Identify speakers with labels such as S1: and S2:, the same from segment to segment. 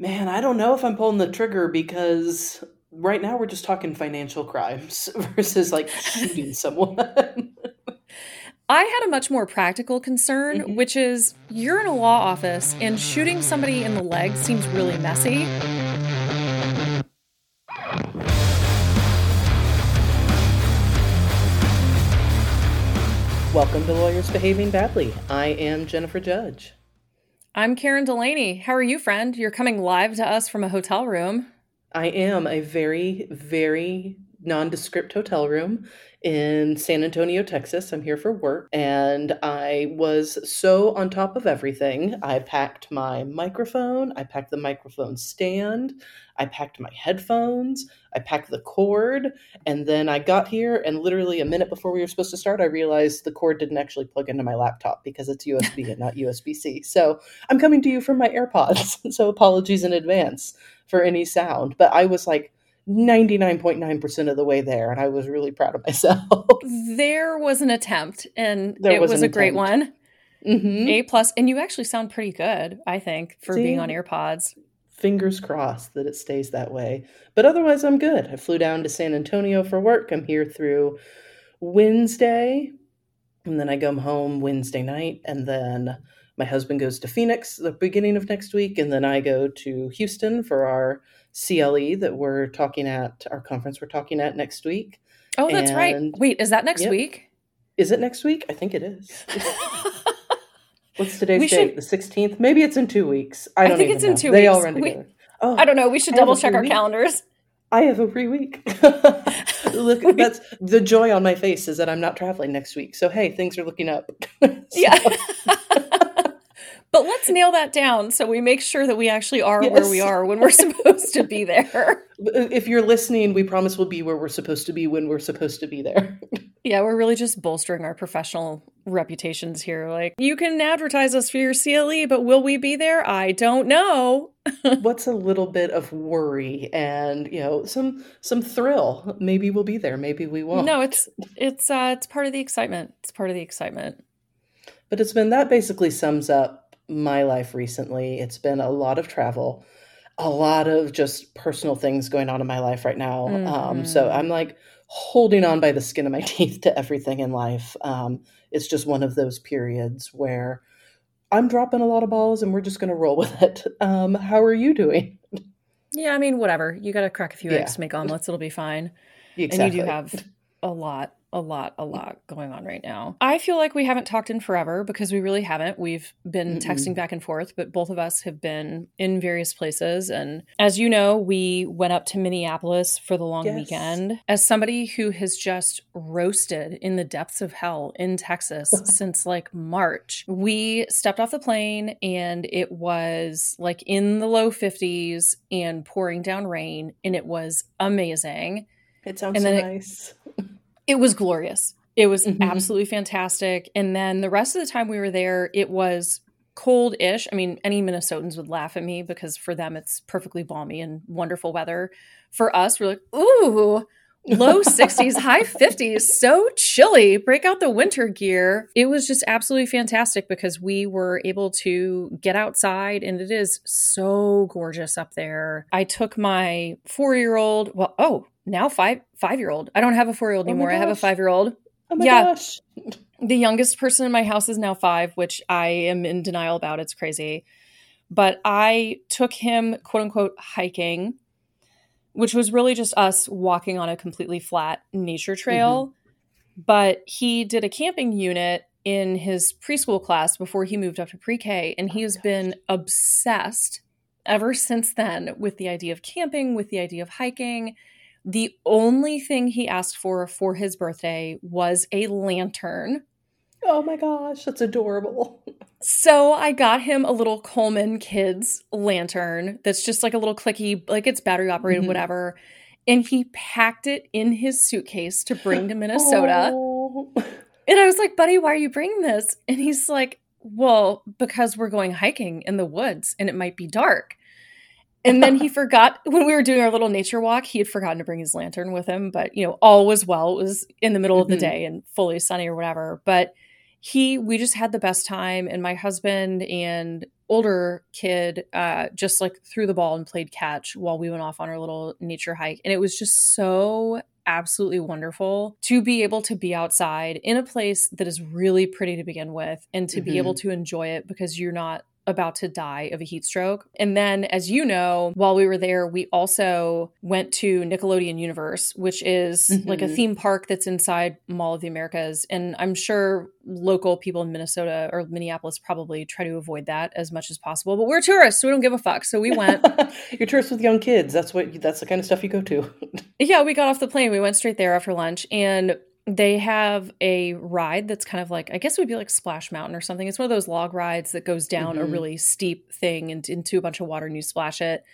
S1: Man, I don't know if I'm pulling the trigger because right now we're just talking financial crimes versus like shooting someone.
S2: I had a much more practical concern, mm-hmm. which is you're in a law office and shooting somebody in the leg seems really messy.
S1: Welcome to Lawyers Behaving Badly. I am Jennifer Judge.
S2: I'm Karen Delaney. How are you, friend? You're coming live to us from a hotel room.
S1: I am a very, very nondescript hotel room in San Antonio, Texas. I'm here for work and I was so on top of everything. I packed my microphone, I packed the microphone stand, I packed my headphones, I packed the cord, and then I got here and literally a minute before we were supposed to start, I realized the cord didn't actually plug into my laptop because it's USB and not USB-C. So, I'm coming to you from my AirPods. so, apologies in advance for any sound, but I was like 99.9% of the way there and I was really proud of myself.
S2: there was an attempt and there it was, was a great one. Mm-hmm. A plus and you actually sound pretty good, I think, for See, being on AirPods.
S1: Fingers crossed that it stays that way. But otherwise I'm good. I flew down to San Antonio for work. I'm here through Wednesday and then I come home Wednesday night and then my husband goes to Phoenix the beginning of next week and then I go to Houston for our CLE that we're talking at our conference we're talking at next week.
S2: Oh, that's and, right. Wait, is that next yep. week?
S1: Is it next week? I think it is. What's today's we date? Should... The 16th? Maybe it's in two weeks. I don't I think it's know. in two
S2: they
S1: weeks. all run together. We...
S2: Oh, I don't know. We should double check our week. calendars.
S1: I have a free week. Look, that's the joy on my face is that I'm not traveling next week. So hey, things are looking up. so.
S2: Yeah. But let's nail that down so we make sure that we actually are yes. where we are when we're supposed to be there.
S1: If you're listening, we promise we'll be where we're supposed to be when we're supposed to be there.
S2: yeah, we're really just bolstering our professional reputations here. Like, you can advertise us for your CLE, but will we be there? I don't know.
S1: What's a little bit of worry and, you know, some some thrill. Maybe we'll be there, maybe we won't.
S2: No, it's it's uh it's part of the excitement. It's part of the excitement.
S1: But it's been that basically sums up my life recently. It's been a lot of travel, a lot of just personal things going on in my life right now. Mm-hmm. Um, so mm-hmm. I'm like holding on by the skin of my teeth to everything in life. Um, it's just one of those periods where I'm dropping a lot of balls and we're just going to roll with it. Um, how are you doing?
S2: Yeah, I mean, whatever. You got to crack a few yeah. eggs make omelets. It'll be fine. Exactly. And you do have a lot a lot, a lot going on right now. I feel like we haven't talked in forever because we really haven't. We've been Mm-mm. texting back and forth, but both of us have been in various places. And as you know, we went up to Minneapolis for the long yes. weekend. As somebody who has just roasted in the depths of hell in Texas since like March, we stepped off the plane and it was like in the low 50s and pouring down rain, and it was amazing.
S1: It sounds so nice.
S2: It, it was glorious. It was mm-hmm. absolutely fantastic. And then the rest of the time we were there, it was cold ish. I mean, any Minnesotans would laugh at me because for them it's perfectly balmy and wonderful weather. For us, we're like, ooh, low 60s, high 50s, so chilly. Break out the winter gear. It was just absolutely fantastic because we were able to get outside and it is so gorgeous up there. I took my four year old, well, oh, now five five year old. I don't have a four year old anymore. I have a five year old.
S1: Oh my yeah. gosh.
S2: The youngest person in my house is now five, which I am in denial about. It's crazy. But I took him, quote unquote, hiking, which was really just us walking on a completely flat nature trail. Mm-hmm. But he did a camping unit in his preschool class before he moved up to pre K. And he has oh been obsessed ever since then with the idea of camping, with the idea of hiking. The only thing he asked for for his birthday was a lantern.
S1: Oh my gosh, that's adorable.
S2: So I got him a little Coleman Kids lantern that's just like a little clicky, like it's battery operated, mm-hmm. whatever. And he packed it in his suitcase to bring to Minnesota. Oh. And I was like, buddy, why are you bringing this? And he's like, well, because we're going hiking in the woods and it might be dark. And then he forgot when we were doing our little nature walk, he had forgotten to bring his lantern with him, but you know, all was well. It was in the middle mm-hmm. of the mm-hmm. day and fully sunny or whatever. But he we just had the best time and my husband and older kid uh, just like threw the ball and played catch while we went off on our little nature hike. And it was just so absolutely wonderful to be able to be outside in a place that is really pretty to begin with and to mm-hmm. be able mm-hmm. to enjoy it because you're not about to die of a heat stroke. And then, as you know, while we were there, we also went to Nickelodeon Universe, which is mm-hmm. like a theme park that's inside Mall of the Americas. And I'm sure local people in Minnesota or Minneapolis probably try to avoid that as much as possible. But we're tourists, so we don't give a fuck. So we went.
S1: You're tourists with young kids. That's what that's the kind of stuff you go to.
S2: yeah, we got off the plane. We went straight there after lunch and they have a ride that's kind of like I guess it would be like Splash Mountain or something. It's one of those log rides that goes down mm-hmm. a really steep thing and into a bunch of water and you splash it.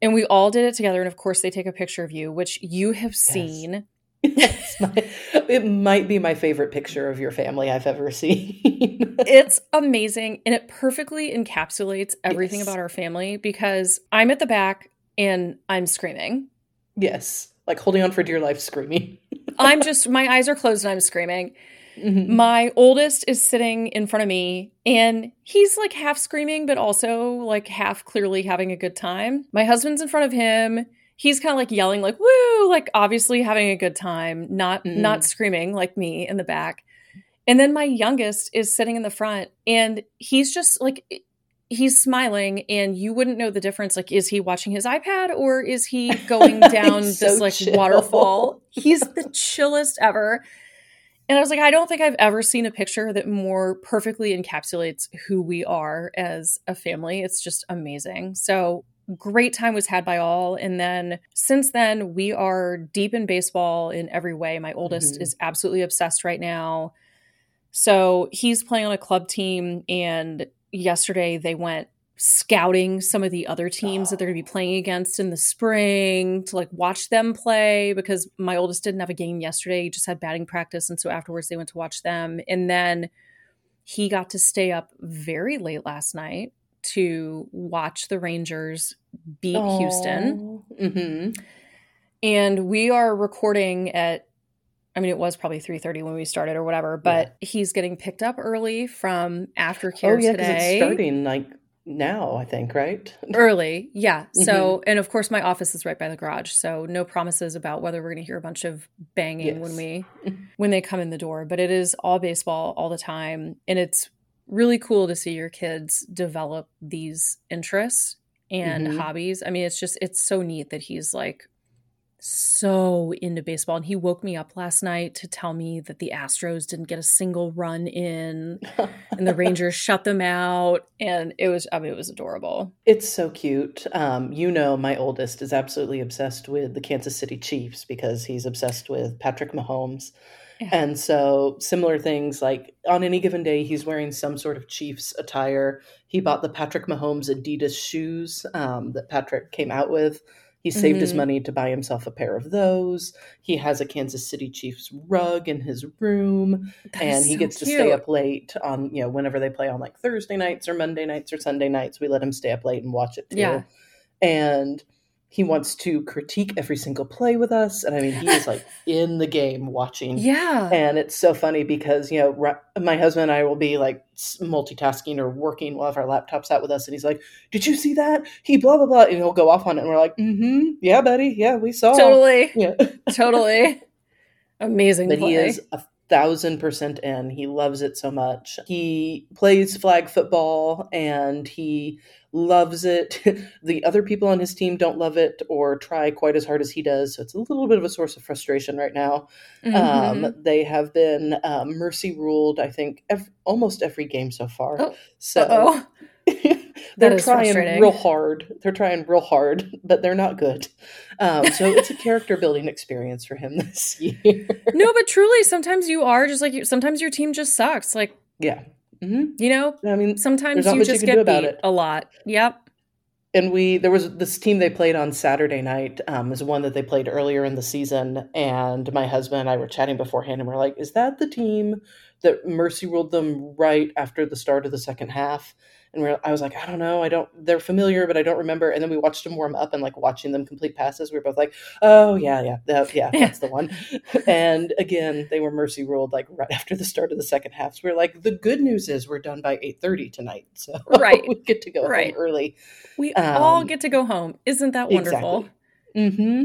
S2: And we all did it together. And of course, they take a picture of you, which you have yes. seen.
S1: my, it might be my favorite picture of your family I've ever seen.
S2: it's amazing. And it perfectly encapsulates everything yes. about our family because I'm at the back and I'm screaming.
S1: Yes. Like holding on for dear life, screaming.
S2: I'm just, my eyes are closed and I'm screaming. Mm-hmm. My oldest is sitting in front of me and he's like half screaming, but also like half clearly having a good time. My husband's in front of him. He's kind of like yelling, like, woo, like obviously having a good time, not mm-hmm. not screaming like me in the back. And then my youngest is sitting in the front and he's just like he's smiling and you wouldn't know the difference like is he watching his ipad or is he going down so this like chill. waterfall? He's the chillest ever. And i was like i don't think i've ever seen a picture that more perfectly encapsulates who we are as a family. It's just amazing. So great time was had by all. And then since then we are deep in baseball in every way. My oldest mm-hmm. is absolutely obsessed right now. So he's playing on a club team and yesterday they went scouting some of the other teams oh. that they're going to be playing against in the spring to like watch them play because my oldest didn't have a game yesterday he just had batting practice and so afterwards they went to watch them and then he got to stay up very late last night to watch the rangers beat oh. houston mm-hmm. and we are recording at I mean, it was probably three thirty when we started or whatever, but yeah. he's getting picked up early from aftercare oh, yeah, today.
S1: It's starting like now, I think, right?
S2: Early, yeah. Mm-hmm. So, and of course, my office is right by the garage, so no promises about whether we're going to hear a bunch of banging yes. when we when they come in the door. But it is all baseball all the time, and it's really cool to see your kids develop these interests and mm-hmm. hobbies. I mean, it's just it's so neat that he's like so into baseball. And he woke me up last night to tell me that the Astros didn't get a single run in and the Rangers shut them out. And it was, I mean, it was adorable.
S1: It's so cute. Um, you know, my oldest is absolutely obsessed with the Kansas City Chiefs because he's obsessed with Patrick Mahomes. Yeah. And so, similar things like on any given day, he's wearing some sort of Chiefs attire. He bought the Patrick Mahomes Adidas shoes um, that Patrick came out with he saved mm-hmm. his money to buy himself a pair of those. He has a Kansas City Chiefs rug in his room, that and he so gets cute. to stay up late on you know whenever they play on like Thursday nights or Monday nights or Sunday nights. We let him stay up late and watch it too. Yeah. And he wants to critique every single play with us and i mean he is like in the game watching.
S2: Yeah.
S1: And it's so funny because you know my husband and i will be like multitasking or working while have our laptops out with us and he's like did you see that? He blah blah blah and he'll go off on it and we're like mm-hmm. Yeah buddy. Yeah we saw. It.
S2: totally. Yeah. Totally. Amazing
S1: but play. he is a thousand percent in he loves it so much he plays flag football and he loves it. the other people on his team don't love it or try quite as hard as he does. So it's a little bit of a source of frustration right now. Mm-hmm. Um, they have been um, mercy ruled, I think, ev- almost every game so far. Oh. So they're trying real hard. They're trying real hard, but they're not good. Um, so it's a character building experience for him this year.
S2: no, but truly, sometimes you are just like sometimes your team just sucks. Like
S1: yeah,
S2: Mm-hmm. You know, I mean, sometimes you just you get beat it. a lot. Yep.
S1: And we there was this team they played on Saturday night um, is one that they played earlier in the season, and my husband and I were chatting beforehand, and we're like, "Is that the team that Mercy ruled them right after the start of the second half?" And we're, I was like, I don't know, I don't. They're familiar, but I don't remember. And then we watched them warm up and like watching them complete passes. We were both like, oh yeah, yeah, that, yeah, that's the one. and again, they were mercy ruled like right after the start of the second half. So we are like, the good news is we're done by eight thirty tonight, so
S2: right,
S1: we get to go right. home early.
S2: We um, all get to go home. Isn't that wonderful?
S1: Exactly. Hmm.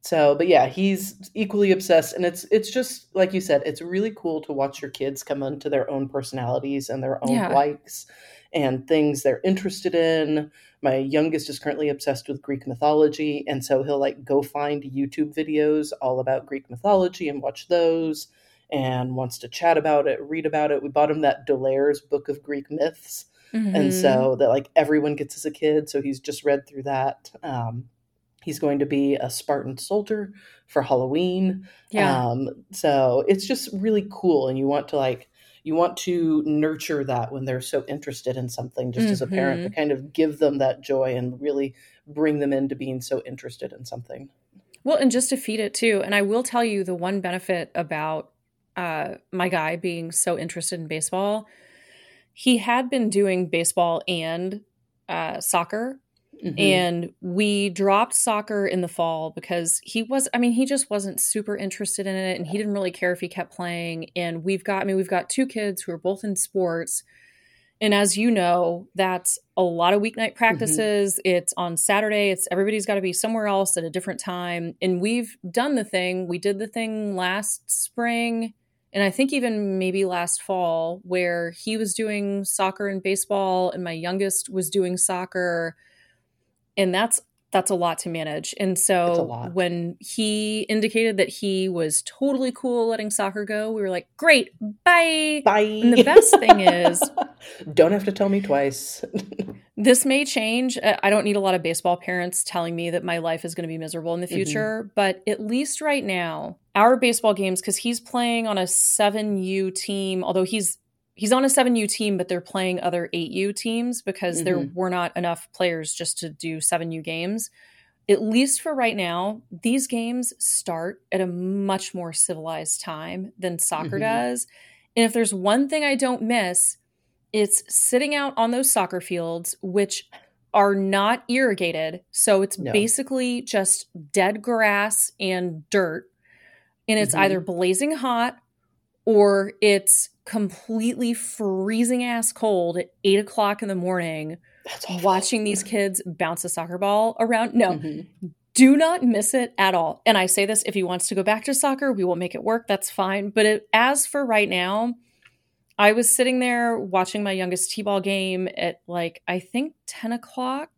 S1: So, but yeah, he's equally obsessed, and it's it's just like you said, it's really cool to watch your kids come into their own personalities and their own yeah. likes and things they're interested in. My youngest is currently obsessed with Greek mythology, and so he'll like go find YouTube videos all about Greek mythology and watch those and wants to chat about it, read about it. We bought him that D'Aulaire's Book of Greek Myths. Mm-hmm. And so that like everyone gets as a kid. So he's just read through that. Um, he's going to be a Spartan soldier for Halloween. Yeah. Um, so it's just really cool. And you want to like, you want to nurture that when they're so interested in something just mm-hmm. as a parent to mm-hmm. kind of give them that joy and really bring them into being so interested in something
S2: well and just to feed it too and i will tell you the one benefit about uh, my guy being so interested in baseball he had been doing baseball and uh, soccer Mm-hmm. And we dropped soccer in the fall because he was, I mean, he just wasn't super interested in it and he didn't really care if he kept playing. And we've got, I mean, we've got two kids who are both in sports. And as you know, that's a lot of weeknight mm-hmm. practices. Mm-hmm. It's on Saturday. It's everybody's got to be somewhere else at a different time. And we've done the thing. We did the thing last spring and I think even maybe last fall, where he was doing soccer and baseball, and my youngest was doing soccer, and that's that's a lot to manage. And so when he indicated that he was totally cool letting soccer go, we were like, "Great, bye,
S1: bye."
S2: And the best thing is,
S1: don't have to tell me twice.
S2: this may change. I don't need a lot of baseball parents telling me that my life is going to be miserable in the mm-hmm. future, mm-hmm. but at least right now, our baseball games because he's playing on a 7U team, although he's he's on a 7U team, but they're playing other 8U teams because mm-hmm. there were not enough players just to do 7U games. At least for right now, these games start at a much more civilized time than soccer mm-hmm. does. And if there's one thing I don't miss, it's sitting out on those soccer fields, which are not irrigated. So it's no. basically just dead grass and dirt and it's mm-hmm. either blazing hot or it's completely freezing ass cold at eight o'clock in the morning watching these kids bounce a soccer ball around. No, mm-hmm. do not miss it at all. And I say this if he wants to go back to soccer, we will make it work. That's fine. But it, as for right now, I was sitting there watching my youngest T ball game at like, I think 10 o'clock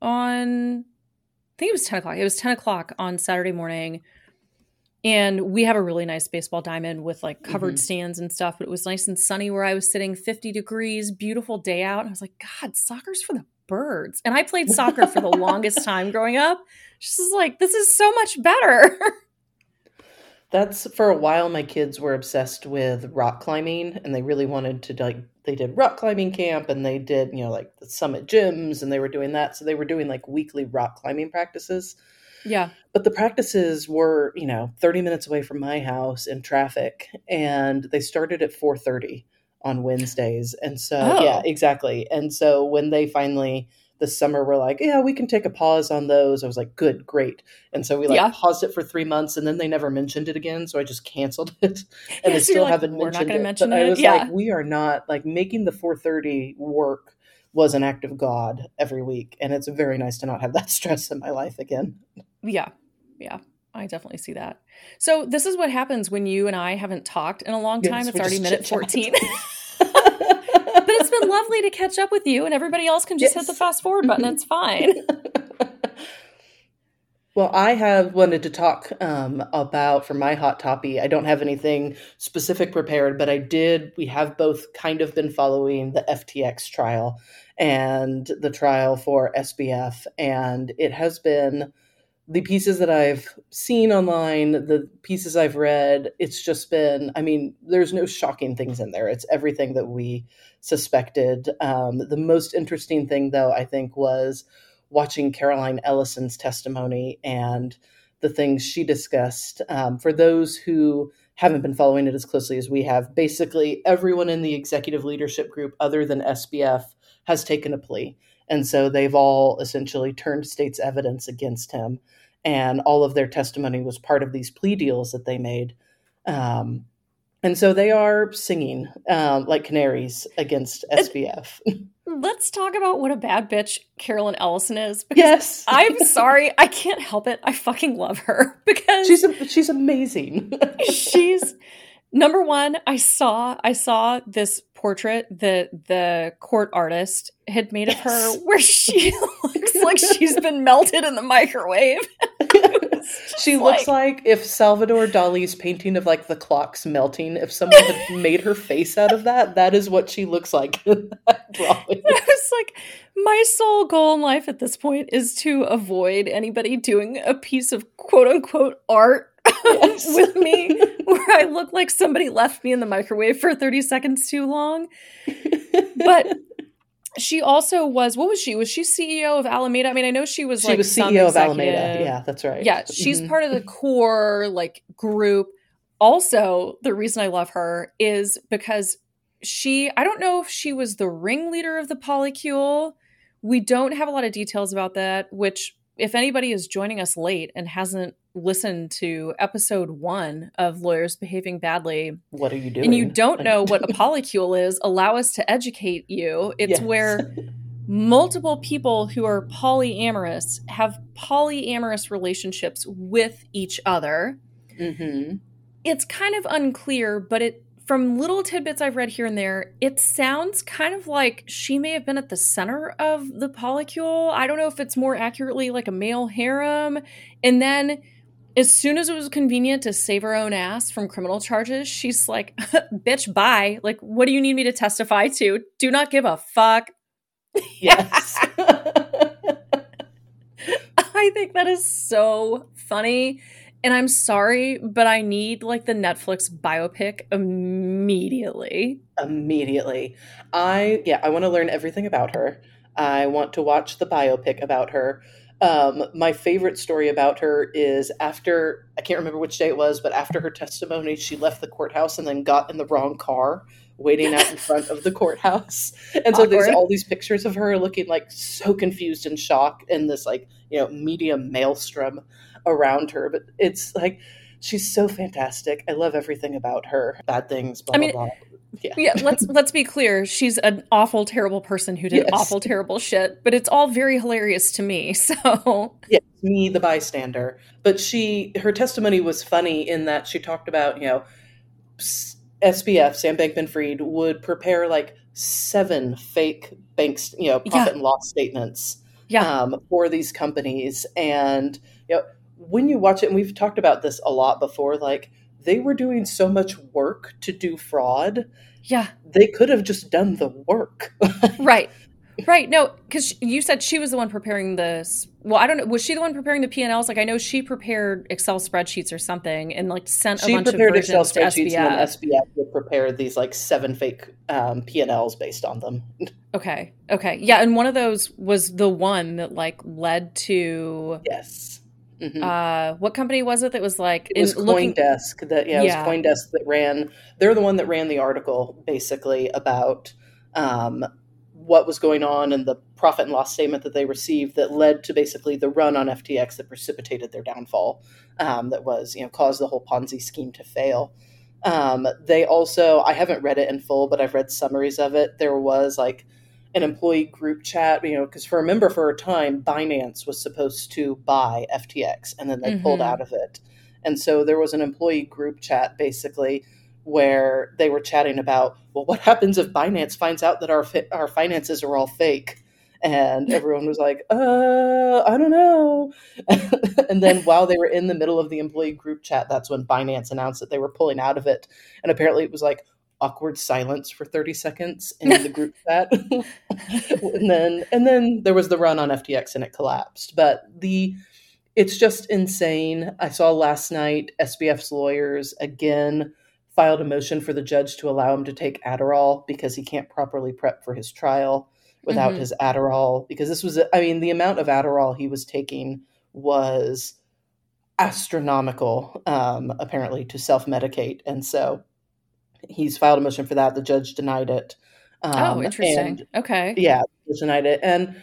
S2: on, I think it was 10 o'clock. It was 10 o'clock on Saturday morning and we have a really nice baseball diamond with like covered mm-hmm. stands and stuff, but it was nice and sunny where I was sitting, 50 degrees, beautiful day out. I was like, God, soccer's for the birds. And I played soccer for the longest time growing up. She's like, this is so much better.
S1: That's for a while my kids were obsessed with rock climbing and they really wanted to like they did rock climbing camp and they did, you know, like the summit gyms and they were doing that. So they were doing like weekly rock climbing practices.
S2: Yeah.
S1: But the practices were, you know, 30 minutes away from my house in traffic and they started at 4:30 on Wednesdays. And so oh. yeah, exactly. And so when they finally this summer were like, yeah, we can take a pause on those. I was like, good, great. And so we like yeah. paused it for three months and then they never mentioned it again. So I just canceled it. And they still like, haven't mentioned it. Mention but it. I was yeah. like, we are not like making the 430 work was an act of God every week. And it's very nice to not have that stress in my life again.
S2: Yeah. Yeah. I definitely see that. So this is what happens when you and I haven't talked in a long time. Yes, it's already minute 14. but it's been lovely to catch up with you and everybody else can just yes. hit the fast forward button. It's fine.
S1: Well, I have wanted to talk um, about for my hot toppy. I don't have anything specific prepared, but I did. We have both kind of been following the FTX trial and the trial for SBF, and it has been the pieces that I've seen online, the pieces I've read. It's just been. I mean, there's no shocking things in there. It's everything that we suspected. Um, the most interesting thing, though, I think was watching Caroline Ellison's testimony and the things she discussed. Um, for those who haven't been following it as closely as we have, basically everyone in the executive leadership group, other than SBF, has taken a plea. And so they've all essentially turned state's evidence against him. And all of their testimony was part of these plea deals that they made. Um, and so they are singing um, like canaries against SBF.
S2: Let's talk about what a bad bitch Caroline Ellison is.
S1: yes,
S2: I'm sorry, I can't help it. I fucking love her because
S1: she's a, she's amazing.
S2: she's number one. I saw I saw this portrait that the court artist had made of yes. her, where she looks like she's been melted in the microwave.
S1: she looks like, like if Salvador Dali's painting of like the clocks melting, if someone had made her face out of that, that is what she looks like in that
S2: drawing. I was like, my sole goal in life at this point is to avoid anybody doing a piece of quote unquote art. with me where I look like somebody left me in the microwave for 30 seconds too long. But she also was what was she? Was she ceo of alameda? I mean i know she was
S1: she
S2: like
S1: was ceo of alameda. Yeah that's right.
S2: Yeah she's mm-hmm. part of the core like group. Also the reason i love her is because she i don't know if she was the ringleader of the polycule. We don't have a lot of details about that which if anybody is joining us late and hasn't listened to episode one of Lawyers Behaving Badly,
S1: what are you doing?
S2: And you don't know what a polycule is, allow us to educate you. It's yes. where multiple people who are polyamorous have polyamorous relationships with each other. Mm-hmm. It's kind of unclear, but it from little tidbits I've read here and there, it sounds kind of like she may have been at the center of the polycule. I don't know if it's more accurately like a male harem. And then as soon as it was convenient to save her own ass from criminal charges, she's like, bitch, bye. Like, what do you need me to testify to? Do not give a fuck. Yes. I think that is so funny. And I'm sorry, but I need like the Netflix biopic immediately.
S1: Immediately. I, yeah, I want to learn everything about her. I want to watch the biopic about her. Um, my favorite story about her is after, I can't remember which day it was, but after her testimony, she left the courthouse and then got in the wrong car waiting out in front of the courthouse. And so there's all these pictures of her looking like so confused and shocked in this like, you know, media maelstrom around her. But it's like she's so fantastic. I love everything about her. Bad things, blah I mean, blah blah.
S2: Yeah. yeah, let's let's be clear. She's an awful, terrible person who did yes. awful, terrible shit. But it's all very hilarious to me. So
S1: yeah, me, the bystander. But she, her testimony was funny in that she talked about you know, SBF, Sam Bankman-Fried, would prepare like seven fake banks, you know, profit yeah. and loss statements, yeah. um, for these companies, and you know when you watch it, and we've talked about this a lot before, like they were doing so much work to do fraud.
S2: Yeah.
S1: They could have just done the work.
S2: right. Right. No, because you said she was the one preparing this. Well, I don't know. Was she the one preparing the P and Ls? Like, I know she prepared Excel spreadsheets or something, and like sent a she bunch of versions Excel spreadsheets, to SBF. and then
S1: SBF would prepare these like seven fake um, P and Ls based on them.
S2: okay. Okay. Yeah, and one of those was the one that like led to
S1: yes
S2: Mm-hmm. Uh, what company was it that was like?
S1: It was CoinDesk. That yeah, yeah, it was CoinDesk that ran. They're the one that ran the article basically about um, what was going on and the profit and loss statement that they received that led to basically the run on FTX that precipitated their downfall. Um, that was you know caused the whole Ponzi scheme to fail. Um, they also I haven't read it in full, but I've read summaries of it. There was like an employee group chat, you know, because for a member for a time Binance was supposed to buy FTX and then they mm-hmm. pulled out of it. And so there was an employee group chat basically where they were chatting about, well, what happens if Binance finds out that our fi- our finances are all fake? And everyone was like, uh, I don't know. and then while they were in the middle of the employee group chat, that's when Binance announced that they were pulling out of it. And apparently it was like, awkward silence for 30 seconds in the group chat. And then and then there was the run on ftx and it collapsed. But the it's just insane. I saw last night sbf's lawyers again filed a motion for the judge to allow him to take adderall because he can't properly prep for his trial without mm-hmm. his adderall. Because this was i mean the amount of adderall he was taking was astronomical um, apparently to self-medicate. And so he's filed a motion for that. The judge denied it.
S2: Oh, um, oh, interesting. And, okay.
S1: Yeah, denied it. And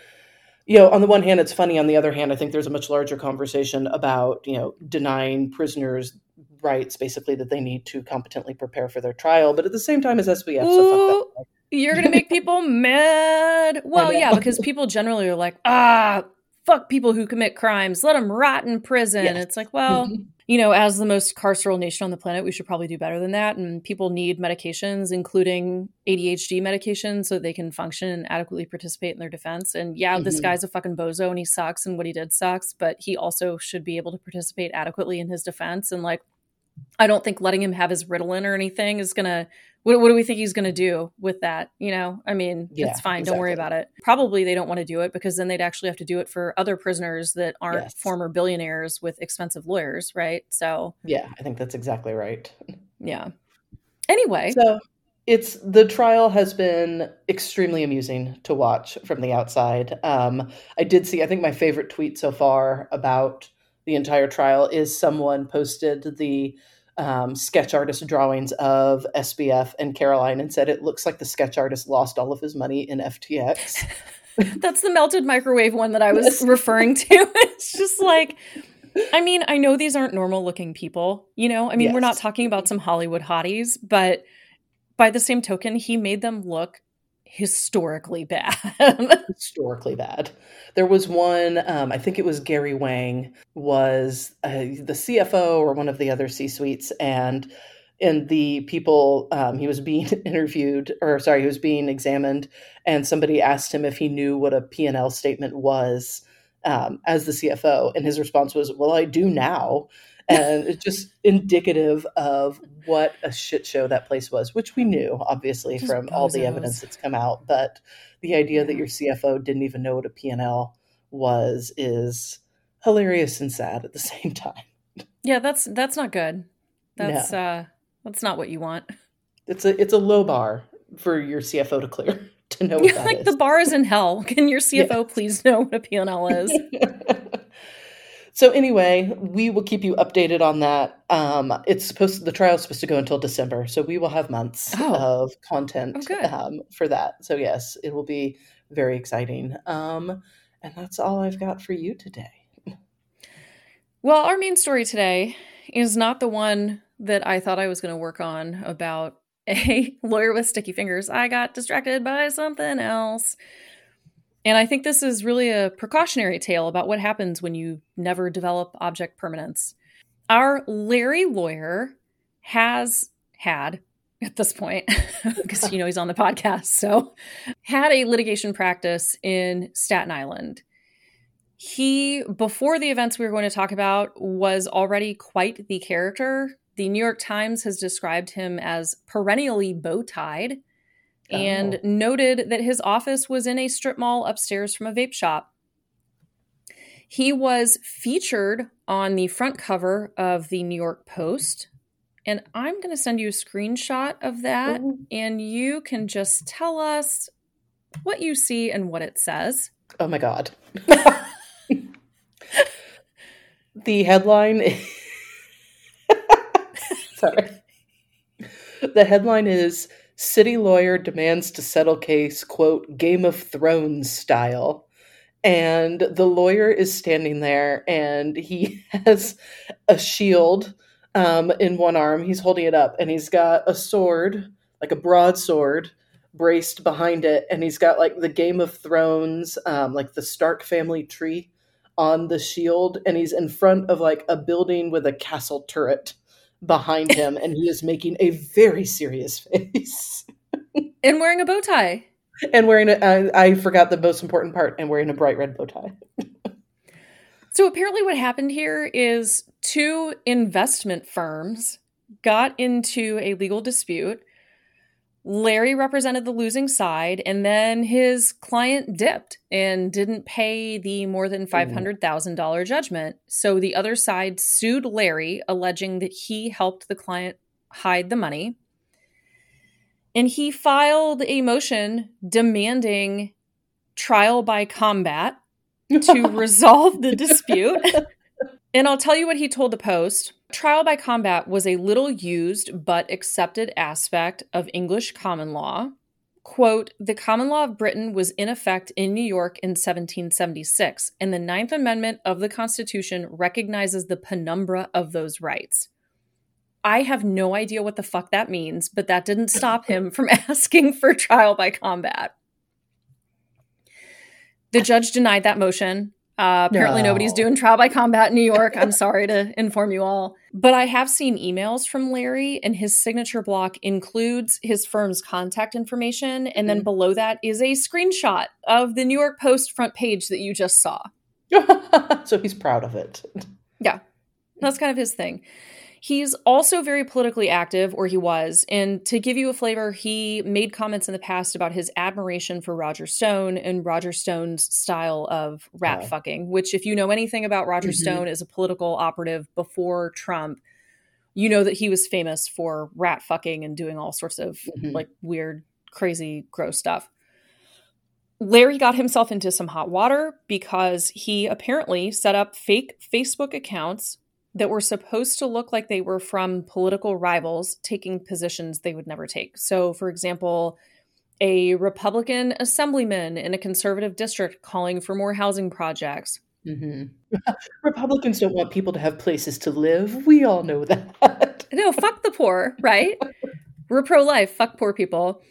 S1: you know, on the one hand, it's funny. On the other hand, I think there's a much larger conversation about you know denying prisoners rights, basically that they need to competently prepare for their trial. But at the same time, as SBF, Ooh,
S2: so you're gonna make people mad. Well, yeah, because people generally are like, ah, fuck people who commit crimes, let them rot in prison. Yes. It's like, well, mm-hmm you know, as the most carceral nation on the planet, we should probably do better than that. And people need medications, including ADHD medications, so they can function and adequately participate in their defense. And yeah, mm-hmm. this guy's a fucking bozo and he sucks and what he did sucks, but he also should be able to participate adequately in his defense. And like, I don't think letting him have his Ritalin or anything is going to what, what do we think he's going to do with that? You know, I mean, yeah, it's fine. Exactly. Don't worry about it. Probably they don't want to do it because then they'd actually have to do it for other prisoners that aren't yes. former billionaires with expensive lawyers, right? So,
S1: yeah, I think that's exactly right.
S2: Yeah. Anyway,
S1: so it's the trial has been extremely amusing to watch from the outside. Um, I did see, I think my favorite tweet so far about the entire trial is someone posted the um, sketch artist drawings of SBF and Caroline and said it looks like the sketch artist lost all of his money in FTX.
S2: That's the melted microwave one that I was yes. referring to. it's just like, I mean, I know these aren't normal looking people, you know? I mean, yes. we're not talking about some Hollywood hotties, but by the same token, he made them look historically bad.
S1: historically bad. There was one, um, I think it was Gary Wang, was uh, the CFO or one of the other C suites, and and the people um, he was being interviewed, or sorry, he was being examined, and somebody asked him if he knew what a P and L statement was um, as the CFO, and his response was, "Well, I do now." And it's just indicative of what a shit show that place was, which we knew obviously just from all the evidence that's come out. But the idea yeah. that your CFO didn't even know what a P&L was is hilarious and sad at the same time.
S2: Yeah, that's that's not good. That's no. uh that's not what you want.
S1: It's a it's a low bar for your CFO to clear to know what
S2: like
S1: is.
S2: the bar is in hell. Can your CFO yes. please know what a P&L is?
S1: So anyway, we will keep you updated on that. Um, it's supposed the trial is supposed to go until December, so we will have months oh. of content oh, um, for that. So yes, it will be very exciting. Um, and that's all I've got for you today.
S2: Well, our main story today is not the one that I thought I was going to work on about a lawyer with sticky fingers. I got distracted by something else. And I think this is really a precautionary tale about what happens when you never develop object permanence. Our Larry lawyer has had at this point because you know he's on the podcast so had a litigation practice in Staten Island. He before the events we were going to talk about was already quite the character. The New York Times has described him as perennially bow-tied and oh. noted that his office was in a strip mall upstairs from a vape shop. He was featured on the front cover of the New York Post. And I'm going to send you a screenshot of that, Ooh. and you can just tell us what you see and what it says.
S1: Oh my God. the headline. Sorry. The headline is City lawyer demands to settle case, quote, Game of Thrones style. And the lawyer is standing there and he has a shield um, in one arm. He's holding it up and he's got a sword, like a broadsword, braced behind it. And he's got like the Game of Thrones, um, like the Stark family tree on the shield. And he's in front of like a building with a castle turret behind him and he is making a very serious face.
S2: and wearing a bow tie.
S1: And wearing a, I, I forgot the most important part, and wearing a bright red bow tie.
S2: so apparently, what happened here is two investment firms got into a legal dispute Larry represented the losing side, and then his client dipped and didn't pay the more than mm-hmm. $500,000 judgment. So the other side sued Larry, alleging that he helped the client hide the money. And he filed a motion demanding trial by combat to resolve the dispute. And I'll tell you what he told the Post. Trial by combat was a little used but accepted aspect of English common law. quote, the common law of Britain was in effect in New York in 1776, and the Ninth Amendment of the Constitution recognizes the penumbra of those rights. I have no idea what the fuck that means, but that didn't stop him from asking for trial by combat. The judge denied that motion. Uh, apparently, no. nobody's doing trial by combat in New York. I'm sorry to inform you all. But I have seen emails from Larry, and his signature block includes his firm's contact information. And then mm-hmm. below that is a screenshot of the New York Post front page that you just saw.
S1: so he's proud of it.
S2: Yeah. That's kind of his thing. He's also very politically active, or he was. And to give you a flavor, he made comments in the past about his admiration for Roger Stone and Roger Stone's style of rat yeah. fucking, which, if you know anything about Roger mm-hmm. Stone as a political operative before Trump, you know that he was famous for rat fucking and doing all sorts of mm-hmm. like weird, crazy, gross stuff. Larry got himself into some hot water because he apparently set up fake Facebook accounts that were supposed to look like they were from political rivals taking positions they would never take. So, for example, a Republican assemblyman in a conservative district calling for more housing projects.
S1: Mm-hmm. Republicans don't want people to have places to live. We all know that.
S2: no, fuck the poor, right? We're pro life. Fuck poor people.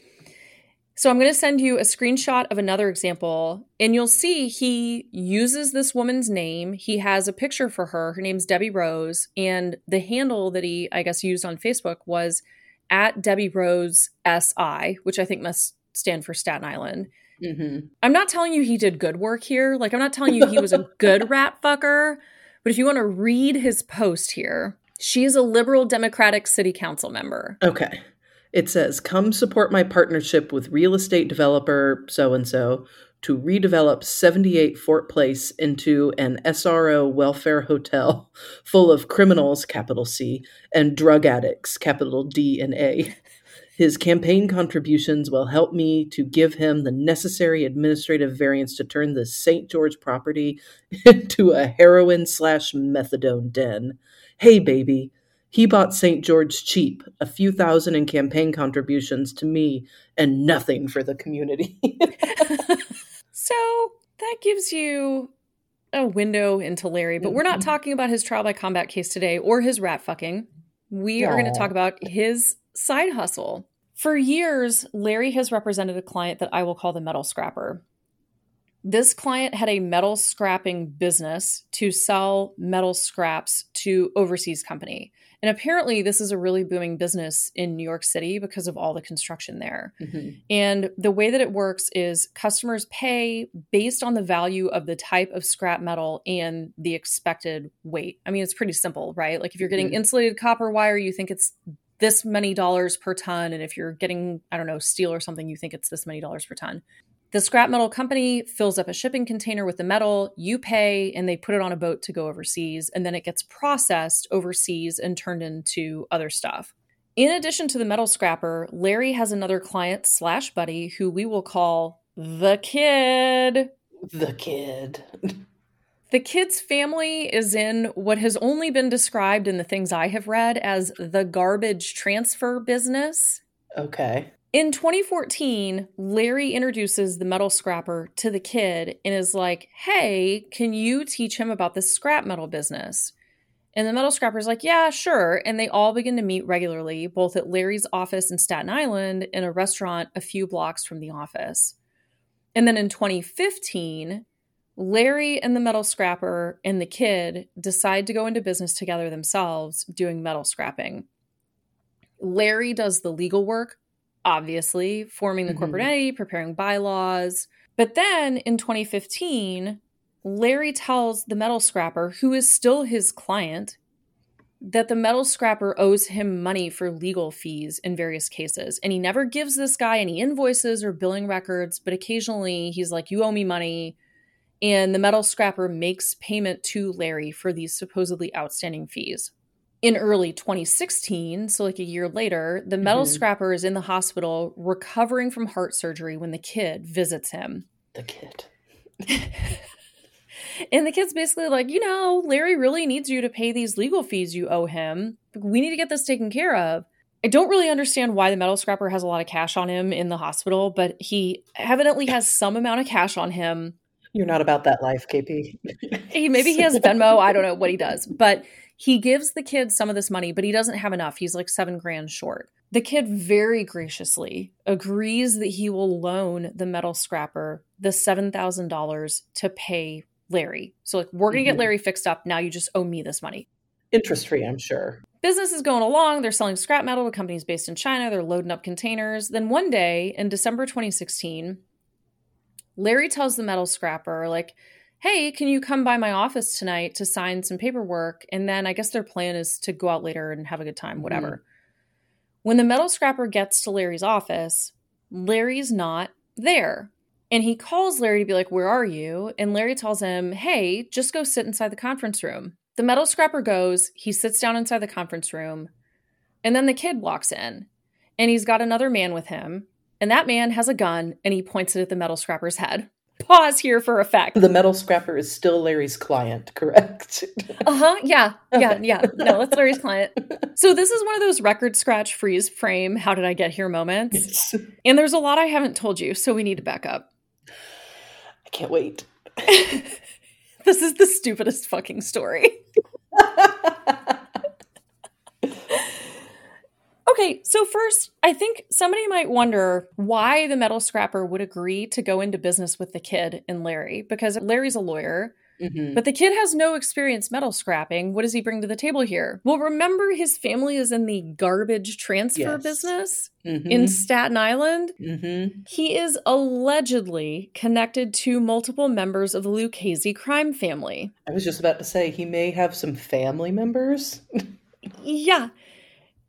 S2: So I'm going to send you a screenshot of another example, and you'll see he uses this woman's name. He has a picture for her. Her name's Debbie Rose, and the handle that he, I guess, used on Facebook was at Debbie Rose SI, which I think must stand for Staten Island. Mm-hmm. I'm not telling you he did good work here. Like, I'm not telling you he was a good rat fucker. But if you want to read his post here, she is a liberal Democratic city council member.
S1: Okay. It says, Come support my partnership with real estate developer so and so to redevelop 78 Fort Place into an SRO welfare hotel full of criminals, capital C, and drug addicts, capital D and A. His campaign contributions will help me to give him the necessary administrative variance to turn the St. George property into a heroin slash methadone den. Hey, baby, he bought St. George cheap, a few thousand in campaign contributions to me, and nothing for the community.
S2: so that gives you a window into Larry, but we're not mm-hmm. talking about his trial by combat case today or his rat fucking. We Aww. are going to talk about his side hustle. For years, Larry has represented a client that I will call the metal scrapper. This client had a metal scrapping business to sell metal scraps to overseas company. And apparently, this is a really booming business in New York City because of all the construction there. Mm-hmm. And the way that it works is customers pay based on the value of the type of scrap metal and the expected weight. I mean, it's pretty simple, right? Like if you're getting mm-hmm. insulated copper wire, you think it's this many dollars per ton. And if you're getting, I don't know, steel or something, you think it's this many dollars per ton. The scrap metal company fills up a shipping container with the metal, you pay, and they put it on a boat to go overseas, and then it gets processed overseas and turned into other stuff. In addition to the metal scrapper, Larry has another client slash buddy who we will call the kid.
S1: The kid.
S2: the kid's family is in what has only been described in the things I have read as the garbage transfer business.
S1: Okay.
S2: In 2014, Larry introduces the metal scrapper to the kid and is like, Hey, can you teach him about this scrap metal business? And the metal scrapper is like, Yeah, sure. And they all begin to meet regularly, both at Larry's office in Staten Island and a restaurant a few blocks from the office. And then in 2015, Larry and the metal scrapper and the kid decide to go into business together themselves doing metal scrapping. Larry does the legal work obviously, forming the mm-hmm. corporate entity, preparing bylaws. But then in 2015, Larry tells the metal scrapper, who is still his client, that the metal scrapper owes him money for legal fees in various cases. And he never gives this guy any invoices or billing records, but occasionally he's like, You owe me money. And the metal scrapper makes payment to Larry for these supposedly outstanding fees in early 2016, so like a year later, the metal mm-hmm. scrapper is in the hospital recovering from heart surgery when the kid visits him.
S1: The kid.
S2: and the kid's basically like, you know, Larry really needs you to pay these legal fees you owe him. We need to get this taken care of. I don't really understand why the metal scrapper has a lot of cash on him in the hospital, but he evidently has some amount of cash on him.
S1: You're not about that life, KP.
S2: he, maybe he has Venmo. I don't know what he does, but he gives the kid some of this money, but he doesn't have enough. He's like seven grand short. The kid very graciously agrees that he will loan the metal scrapper the $7,000 to pay Larry. So, like, we're going to mm-hmm. get Larry fixed up. Now you just owe me this money.
S1: Interest free, I'm sure.
S2: Business is going along. They're selling scrap metal to companies based in China. They're loading up containers. Then one day in December 2016, Larry tells the metal scrapper, like, hey, can you come by my office tonight to sign some paperwork? And then I guess their plan is to go out later and have a good time, whatever. Mm. When the metal scrapper gets to Larry's office, Larry's not there. And he calls Larry to be like, Where are you? And Larry tells him, Hey, just go sit inside the conference room. The metal scrapper goes, he sits down inside the conference room, and then the kid walks in, and he's got another man with him, and that man has a gun and he points it at the metal scrapper's head. Pause here for effect.
S1: The metal scrapper is still Larry's client, correct?
S2: uh huh. Yeah. Yeah. Okay. Yeah. No, that's Larry's client. So, this is one of those record scratch freeze frame, how did I get here moments. and there's a lot I haven't told you, so we need to back up.
S1: I can't wait.
S2: this is the stupidest fucking story. Okay, so first, I think somebody might wonder why the metal scrapper would agree to go into business with the kid and Larry, because Larry's a lawyer Mm-hmm. But the kid has no experience metal scrapping. What does he bring to the table here? Well, remember his family is in the garbage transfer yes. business mm-hmm. in Staten Island. Mm-hmm. He is allegedly connected to multiple members of the Lucchese crime family.
S1: I was just about to say he may have some family members.
S2: yeah.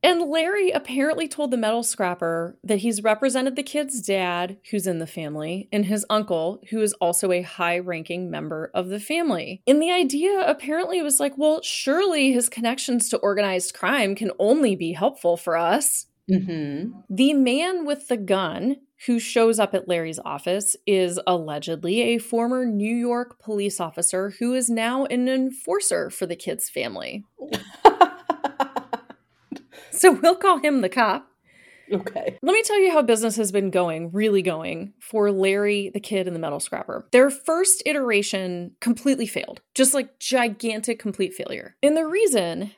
S2: And Larry apparently told the metal scrapper that he's represented the kid's dad, who's in the family, and his uncle, who is also a high ranking member of the family. And the idea apparently was like, well, surely his connections to organized crime can only be helpful for us. Mm-hmm. The man with the gun who shows up at Larry's office is allegedly a former New York police officer who is now an enforcer for the kid's family. So we'll call him the cop.
S1: Okay.
S2: Let me tell you how business has been going, really going, for Larry, the kid, and the metal scrapper. Their first iteration completely failed, just like gigantic, complete failure. And the reason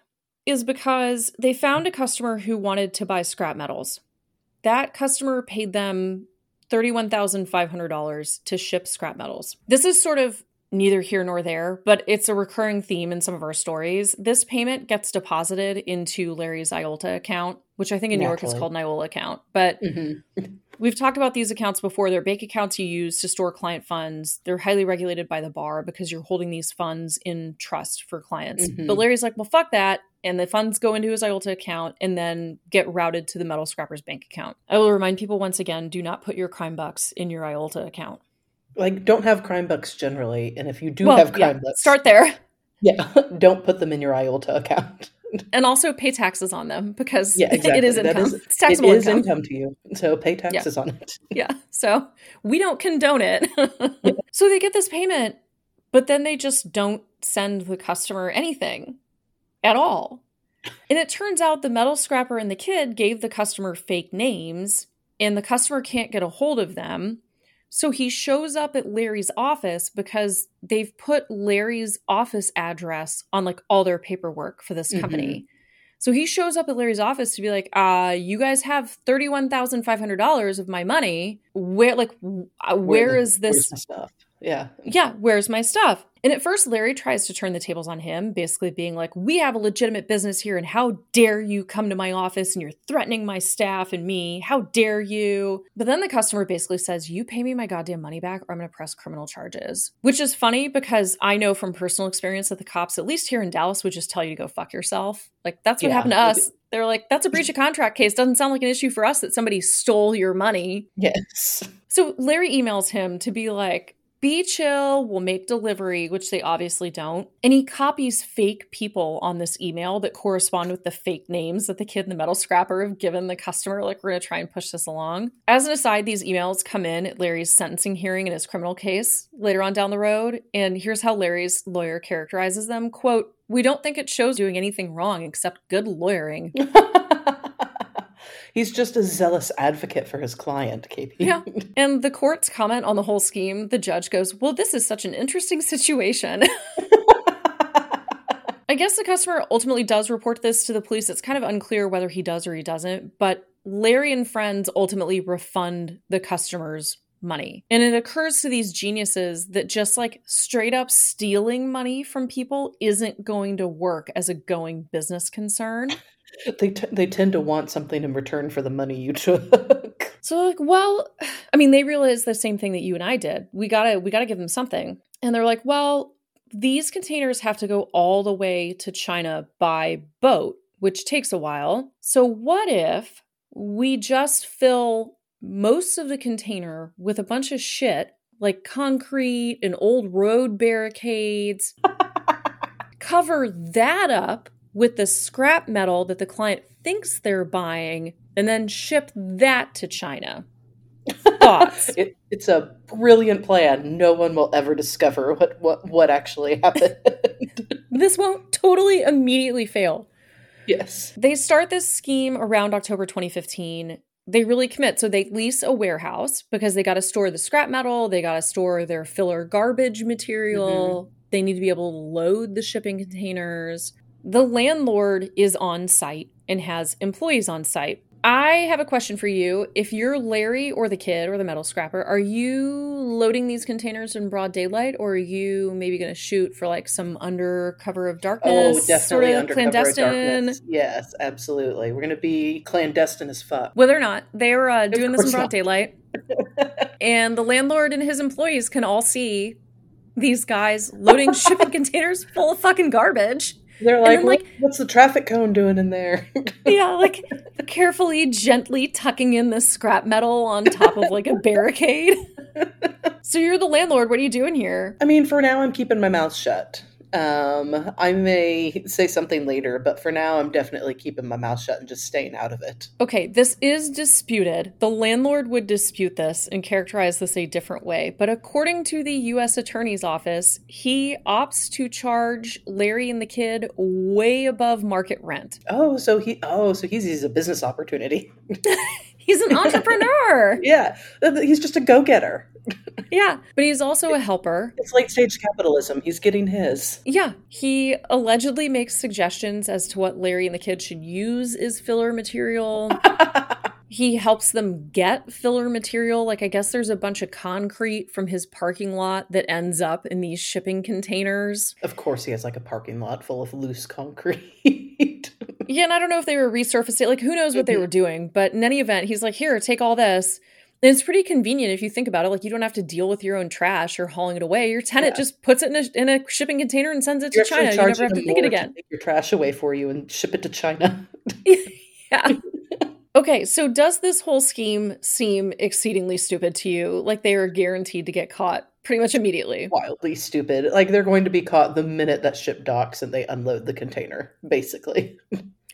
S2: is because they found a customer who wanted to buy scrap metals. That customer paid them $31,500 to ship scrap metals. This is sort of neither here nor there, but it's a recurring theme in some of our stories. This payment gets deposited into Larry's IOLTA account, which I think in. New York is called an IOLA account. But mm-hmm. we've talked about these accounts before. They're bank accounts you use to store client funds. They're highly regulated by the bar because you're holding these funds in trust for clients. Mm-hmm. But Larry's like, well, fuck that. And the funds go into his IOLTA account and then get routed to the metal scrapper's bank account. I will remind people once again do not put your crime bucks in your IOLTA account
S1: like don't have crime bucks generally and if you do well, have crime
S2: yeah,
S1: bucks
S2: start there
S1: yeah don't put them in your iolta account
S2: and also pay taxes on them because yeah, exactly. it is income. Is, it's taxable
S1: it
S2: is income.
S1: income. to you so pay taxes
S2: yeah.
S1: on it
S2: yeah so we don't condone it so they get this payment but then they just don't send the customer anything at all and it turns out the metal scrapper and the kid gave the customer fake names and the customer can't get a hold of them so he shows up at Larry's office because they've put Larry's office address on like all their paperwork for this company. Mm-hmm. So he shows up at Larry's office to be like, uh, you guys have $31,500 of my money. Where, like, uh, where, where is this
S1: stuff? Yeah.
S2: Yeah. Where's my stuff? And at first, Larry tries to turn the tables on him, basically being like, We have a legitimate business here, and how dare you come to my office and you're threatening my staff and me? How dare you? But then the customer basically says, You pay me my goddamn money back, or I'm going to press criminal charges. Which is funny because I know from personal experience that the cops, at least here in Dallas, would just tell you to go fuck yourself. Like, that's what yeah. happened to us. They're like, That's a breach of contract case. Doesn't sound like an issue for us that somebody stole your money.
S1: Yes.
S2: So Larry emails him to be like, be chill, we'll make delivery, which they obviously don't. And he copies fake people on this email that correspond with the fake names that the kid and the metal scrapper have given the customer. Like, we're going to try and push this along. As an aside, these emails come in at Larry's sentencing hearing in his criminal case later on down the road. And here's how Larry's lawyer characterizes them quote, We don't think it shows doing anything wrong except good lawyering.
S1: He's just a zealous advocate for his client, KP.
S2: Yeah. And the court's comment on the whole scheme, the judge goes, Well, this is such an interesting situation. I guess the customer ultimately does report this to the police. It's kind of unclear whether he does or he doesn't, but Larry and friends ultimately refund the customer's money. And it occurs to these geniuses that just like straight up stealing money from people isn't going to work as a going business concern.
S1: They, t- they tend to want something in return for the money you took.
S2: So like, well, I mean, they realize the same thing that you and I did. We gotta we gotta give them something, and they're like, well, these containers have to go all the way to China by boat, which takes a while. So what if we just fill most of the container with a bunch of shit like concrete and old road barricades. cover that up with the scrap metal that the client thinks they're buying and then ship that to China. Thoughts?
S1: it, it's a brilliant plan. No one will ever discover what, what, what actually happened.
S2: this won't totally immediately fail.
S1: Yes.
S2: They start this scheme around October 2015 they really commit. So they lease a warehouse because they got to store the scrap metal, they got to store their filler garbage material, mm-hmm. they need to be able to load the shipping containers. The landlord is on site and has employees on site. I have a question for you. If you're Larry or the kid or the metal scrapper, are you loading these containers in broad daylight or are you maybe going to shoot for like some under cover of darkness?
S1: Oh, definitely sort of clandestine. Of yes, absolutely. We're going to be clandestine as fuck.
S2: Whether or not they're uh, doing this in broad not. daylight. and the landlord and his employees can all see these guys loading shipping containers full of fucking garbage
S1: they're like, then, like, what's the traffic cone doing in there?
S2: yeah, like carefully, gently tucking in the scrap metal on top of like a barricade. so you're the landlord. What are you doing here?
S1: I mean, for now, I'm keeping my mouth shut. Um, I may say something later, but for now, I'm definitely keeping my mouth shut and just staying out of it.
S2: Okay, this is disputed. The landlord would dispute this and characterize this a different way. But according to the U.S. Attorney's Office, he opts to charge Larry and the kid way above market rent.
S1: Oh, so he oh, so he's, he's a business opportunity.
S2: he's an entrepreneur.
S1: yeah, uh, he's just a go getter
S2: yeah, but he's also a helper.
S1: It's late stage capitalism. He's getting his.
S2: Yeah, he allegedly makes suggestions as to what Larry and the kids should use as filler material. he helps them get filler material. Like, I guess there's a bunch of concrete from his parking lot that ends up in these shipping containers.
S1: Of course, he has like a parking lot full of loose concrete.
S2: yeah, and I don't know if they were resurfacing. Like, who knows what they mm-hmm. were doing? But in any event, he's like, here, take all this and it's pretty convenient if you think about it. Like you don't have to deal with your own trash or hauling it away. Your tenant yeah. just puts it in a, in a shipping container and sends it You're to China. You never have to think it again.
S1: take your trash away for you and ship it to China.
S2: yeah. Okay, so does this whole scheme seem exceedingly stupid to you? Like they are guaranteed to get caught pretty much immediately.
S1: Wildly stupid. Like they're going to be caught the minute that ship docks and they unload the container, basically.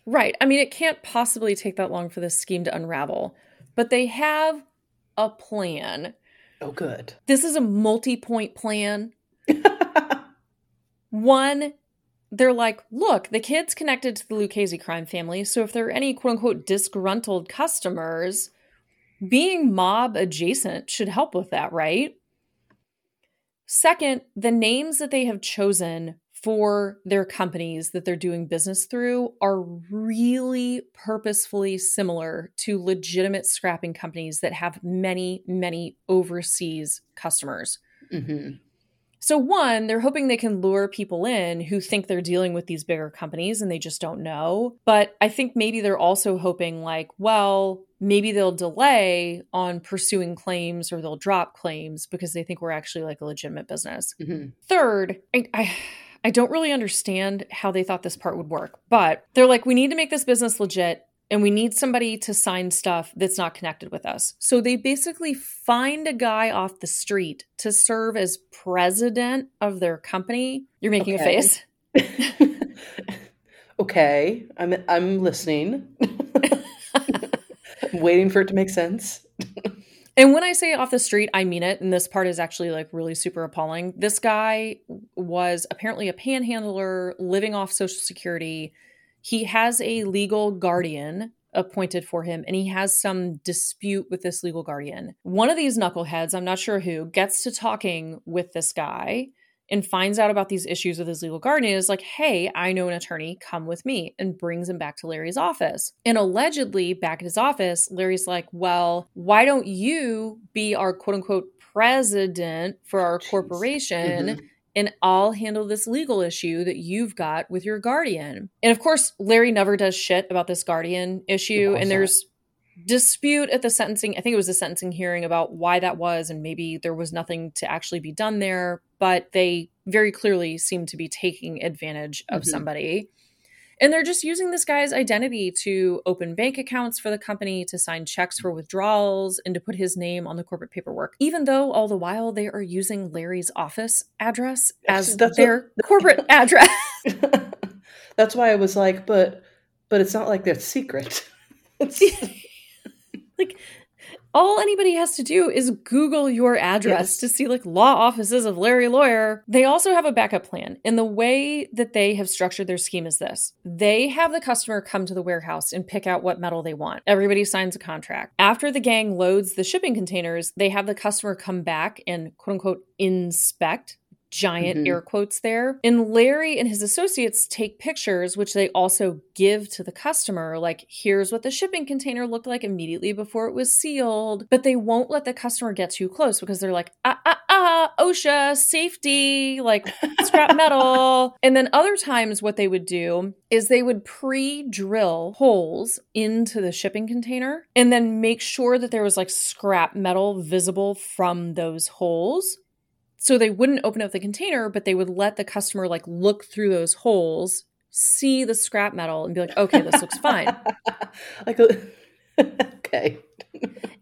S2: right. I mean, it can't possibly take that long for this scheme to unravel. But they have a plan.
S1: Oh, good.
S2: This is a multi point plan. One, they're like, look, the kid's connected to the Lucchese crime family. So if there are any quote unquote disgruntled customers, being mob adjacent should help with that, right? Second, the names that they have chosen for their companies that they're doing business through are really purposefully similar to legitimate scrapping companies that have many, many overseas customers. Mm-hmm. So, one, they're hoping they can lure people in who think they're dealing with these bigger companies and they just don't know. But I think maybe they're also hoping, like, well, maybe they'll delay on pursuing claims or they'll drop claims because they think we're actually like a legitimate business. Mm-hmm. Third, I, I I don't really understand how they thought this part would work, but they're like, we need to make this business legit and we need somebody to sign stuff that's not connected with us. So they basically find a guy off the street to serve as president of their company. You're making okay. a face.
S1: okay, I'm I'm listening. I'm waiting for it to make sense.
S2: And when I say off the street, I mean it. And this part is actually like really super appalling. This guy was apparently a panhandler living off Social Security. He has a legal guardian appointed for him and he has some dispute with this legal guardian. One of these knuckleheads, I'm not sure who, gets to talking with this guy and finds out about these issues with his legal guardian is like, hey, I know an attorney, come with me, and brings him back to Larry's office. And allegedly, back at his office, Larry's like, well, why don't you be our quote unquote president for our corporation? Mm-hmm and I'll handle this legal issue that you've got with your guardian. And of course, Larry never does shit about this guardian issue. And there's dispute at the sentencing. I think it was a sentencing hearing about why that was, and maybe there was nothing to actually be done there, but they very clearly seem to be taking advantage of mm-hmm. somebody. And they're just using this guy's identity to open bank accounts for the company, to sign checks for withdrawals, and to put his name on the corporate paperwork. Even though all the while they are using Larry's office address as That's their what, corporate address.
S1: That's why I was like, but but it's not like they're secret.
S2: like all anybody has to do is Google your address yes. to see like law offices of Larry Lawyer. They also have a backup plan. And the way that they have structured their scheme is this they have the customer come to the warehouse and pick out what metal they want. Everybody signs a contract. After the gang loads the shipping containers, they have the customer come back and quote unquote inspect giant mm-hmm. air quotes there. And Larry and his associates take pictures, which they also give to the customer. Like, here's what the shipping container looked like immediately before it was sealed. But they won't let the customer get too close because they're like, ah, ah, ah, OSHA, safety, like scrap metal. and then other times, what they would do is they would pre drill holes into the shipping container and then make sure that there was like scrap metal visible from those holes so they wouldn't open up the container, but they would let the customer like look through those holes, see the scrap metal, and be like, okay, this looks fine. like, okay.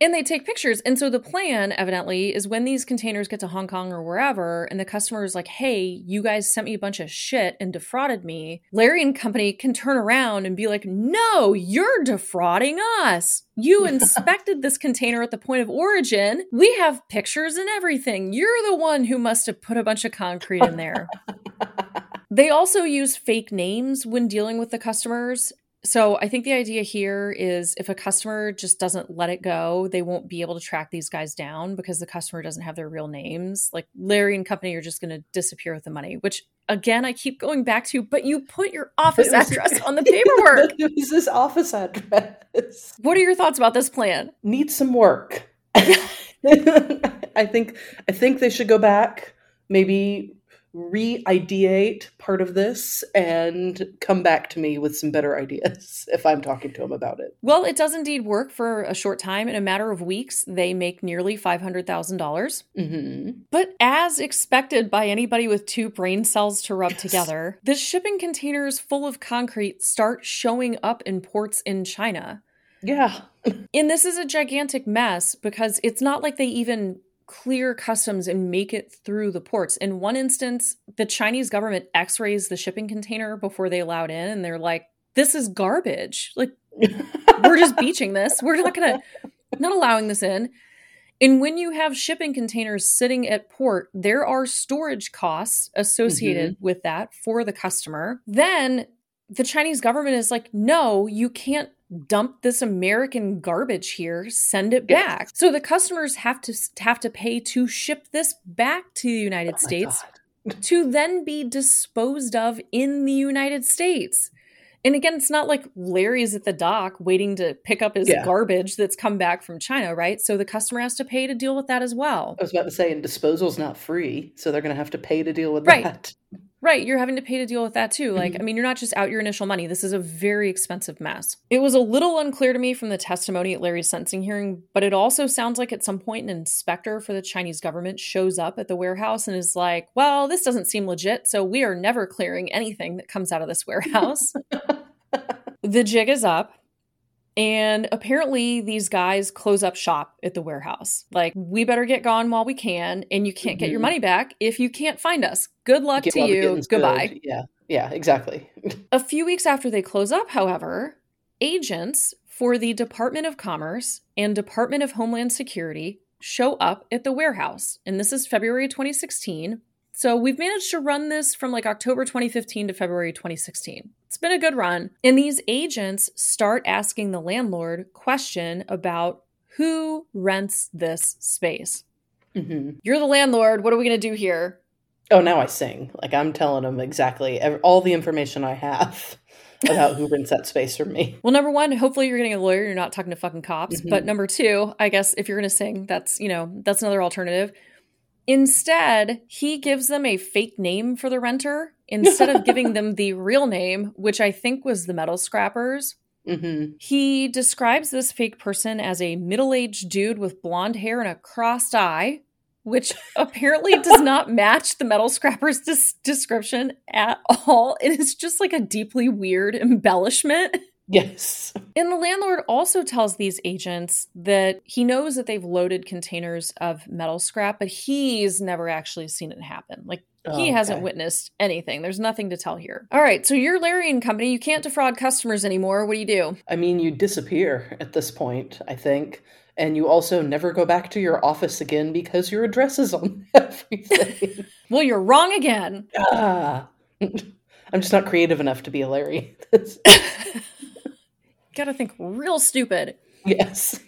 S2: and they take pictures. And so the plan, evidently, is when these containers get to Hong Kong or wherever, and the customer is like, hey, you guys sent me a bunch of shit and defrauded me, Larry and company can turn around and be like, no, you're defrauding us. You inspected this container at the point of origin. We have pictures and everything. You're the one who must have put a bunch of concrete in there. They also use fake names when dealing with the customers. So I think the idea here is if a customer just doesn't let it go, they won't be able to track these guys down because the customer doesn't have their real names. Like Larry and company are just going to disappear with the money, which again I keep going back to, but you put your office address on the paperwork.
S1: Use this office address.
S2: What are your thoughts about this plan?
S1: Need some work. I think I think they should go back, maybe re-ideate part of this and come back to me with some better ideas if I'm talking to them about it.
S2: Well, it does indeed work for a short time. In a matter of weeks, they make nearly 500,000. dollars mm-hmm. But as expected by anybody with two brain cells to rub yes. together, the shipping containers full of concrete start showing up in ports in China.
S1: Yeah.
S2: and this is a gigantic mess because it's not like they even clear customs and make it through the ports. In one instance, the Chinese government x rays the shipping container before they allowed in, and they're like, this is garbage. Like, we're just beaching this. We're not going to, not allowing this in. And when you have shipping containers sitting at port, there are storage costs associated mm-hmm. with that for the customer. Then the Chinese government is like, no, you can't dump this American garbage here, send it back. So the customers have to have to pay to ship this back to the United oh States to then be disposed of in the United States. And again, it's not like Larry's at the dock waiting to pick up his yeah. garbage that's come back from China, right? So the customer has to pay to deal with that as well.
S1: I was about to say, and disposal's not free, so they're going to have to pay to deal with right. that.
S2: Right, you're having to pay to deal with that too. Like, mm-hmm. I mean, you're not just out your initial money. This is a very expensive mess. It was a little unclear to me from the testimony at Larry's sentencing hearing, but it also sounds like at some point an inspector for the Chinese government shows up at the warehouse and is like, well, this doesn't seem legit, so we are never clearing anything that comes out of this warehouse. the jig is up. And apparently, these guys close up shop at the warehouse. Like, we better get gone while we can, and you can't mm-hmm. get your mm-hmm. money back if you can't find us. Good luck get to you. Goodbye.
S1: Good. Yeah, yeah, exactly.
S2: a few weeks after they close up, however, agents for the Department of Commerce and Department of Homeland Security show up at the warehouse. And this is February 2016. So we've managed to run this from like October 2015 to February 2016. It's been a good run. And these agents start asking the landlord question about who rents this space. Mm-hmm. You're the landlord. What are we going to do here?
S1: Oh, now I sing. Like I'm telling them exactly all the information I have about who rents that space from me.
S2: Well, number one, hopefully you're getting a lawyer. You're not talking to fucking cops. Mm-hmm. But number two, I guess if you're going to sing, that's you know that's another alternative. Instead, he gives them a fake name for the renter instead of giving them the real name, which I think was the metal scrappers. Mm-hmm. He describes this fake person as a middle aged dude with blonde hair and a crossed eye which apparently does not match the metal scrapper's des- description at all. It is just like a deeply weird embellishment.
S1: Yes.
S2: And the landlord also tells these agents that he knows that they've loaded containers of metal scrap, but he's never actually seen it happen. Like he oh, okay. hasn't witnessed anything. There's nothing to tell here. All right, so you're Larry and Company. You can't defraud customers anymore. What do you do?
S1: I mean, you disappear at this point, I think and you also never go back to your office again because your address is on everything.
S2: well, you're wrong again.
S1: Ah. I'm just not creative enough to be a Larry.
S2: Gotta think real stupid.
S1: Yes.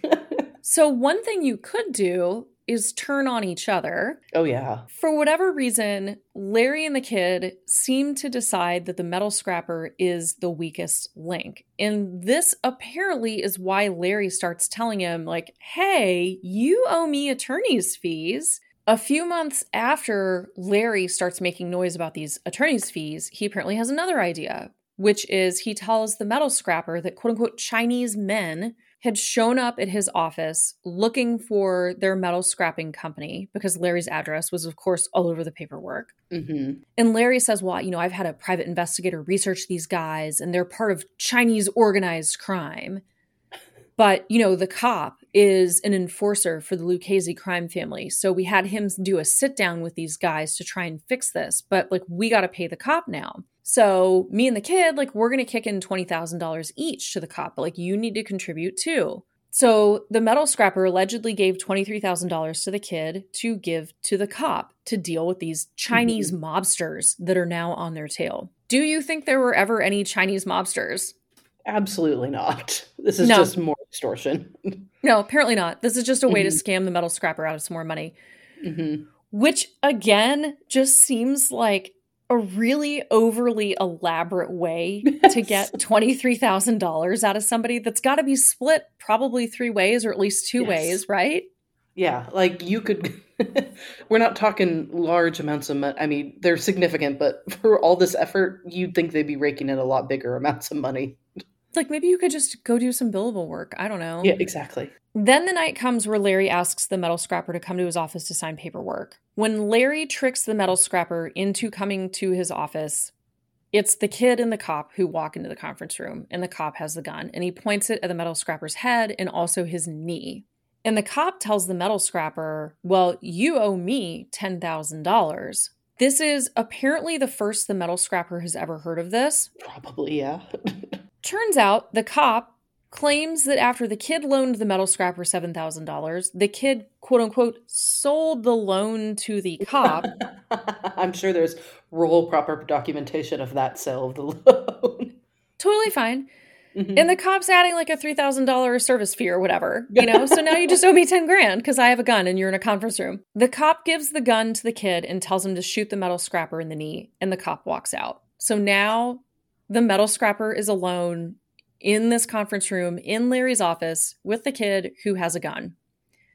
S2: so, one thing you could do is turn on each other.
S1: Oh, yeah.
S2: For whatever reason, Larry and the kid seem to decide that the metal scrapper is the weakest link. And this apparently is why Larry starts telling him, like, hey, you owe me attorney's fees. A few months after Larry starts making noise about these attorney's fees, he apparently has another idea, which is he tells the metal scrapper that quote unquote Chinese men had shown up at his office looking for their metal scrapping company because Larry's address was, of course, all over the paperwork. Mm-hmm. And Larry says, Well, you know, I've had a private investigator research these guys and they're part of Chinese organized crime. But, you know, the cop is an enforcer for the Lucchese crime family. So we had him do a sit down with these guys to try and fix this. But, like, we got to pay the cop now. So me and the kid, like, we're going to kick in $20,000 each to the cop, but like, you need to contribute too. So the metal scrapper allegedly gave $23,000 to the kid to give to the cop to deal with these Chinese mm-hmm. mobsters that are now on their tail. Do you think there were ever any Chinese mobsters?
S1: Absolutely not. This is no. just more extortion.
S2: no, apparently not. This is just a way mm-hmm. to scam the metal scrapper out of some more money. Mm-hmm. Which, again, just seems like a really overly elaborate way to get $23,000 out of somebody that's got to be split probably three ways or at least two yes. ways, right?
S1: Yeah, like you could we're not talking large amounts of money. I mean, they're significant, but for all this effort, you'd think they'd be raking in a lot bigger amounts of money.
S2: Like maybe you could just go do some billable work. I don't know.
S1: Yeah, exactly.
S2: Then the night comes where Larry asks the metal scrapper to come to his office to sign paperwork. When Larry tricks the metal scrapper into coming to his office, it's the kid and the cop who walk into the conference room, and the cop has the gun, and he points it at the metal scrapper's head and also his knee. And the cop tells the metal scrapper, Well, you owe me $10,000. This is apparently the first the metal scrapper has ever heard of this.
S1: Probably, yeah.
S2: Turns out the cop claims that after the kid loaned the metal scrapper $7,000, the kid, quote unquote, sold the loan to the cop.
S1: I'm sure there's roll proper documentation of that sale of the loan.
S2: totally fine. Mm-hmm. And the cop's adding like a $3,000 service fee or whatever, you know? so now you just owe me 10 grand because I have a gun and you're in a conference room. The cop gives the gun to the kid and tells him to shoot the metal scrapper in the knee, and the cop walks out. So now the metal scrapper is alone in this conference room in Larry's office with the kid who has a gun.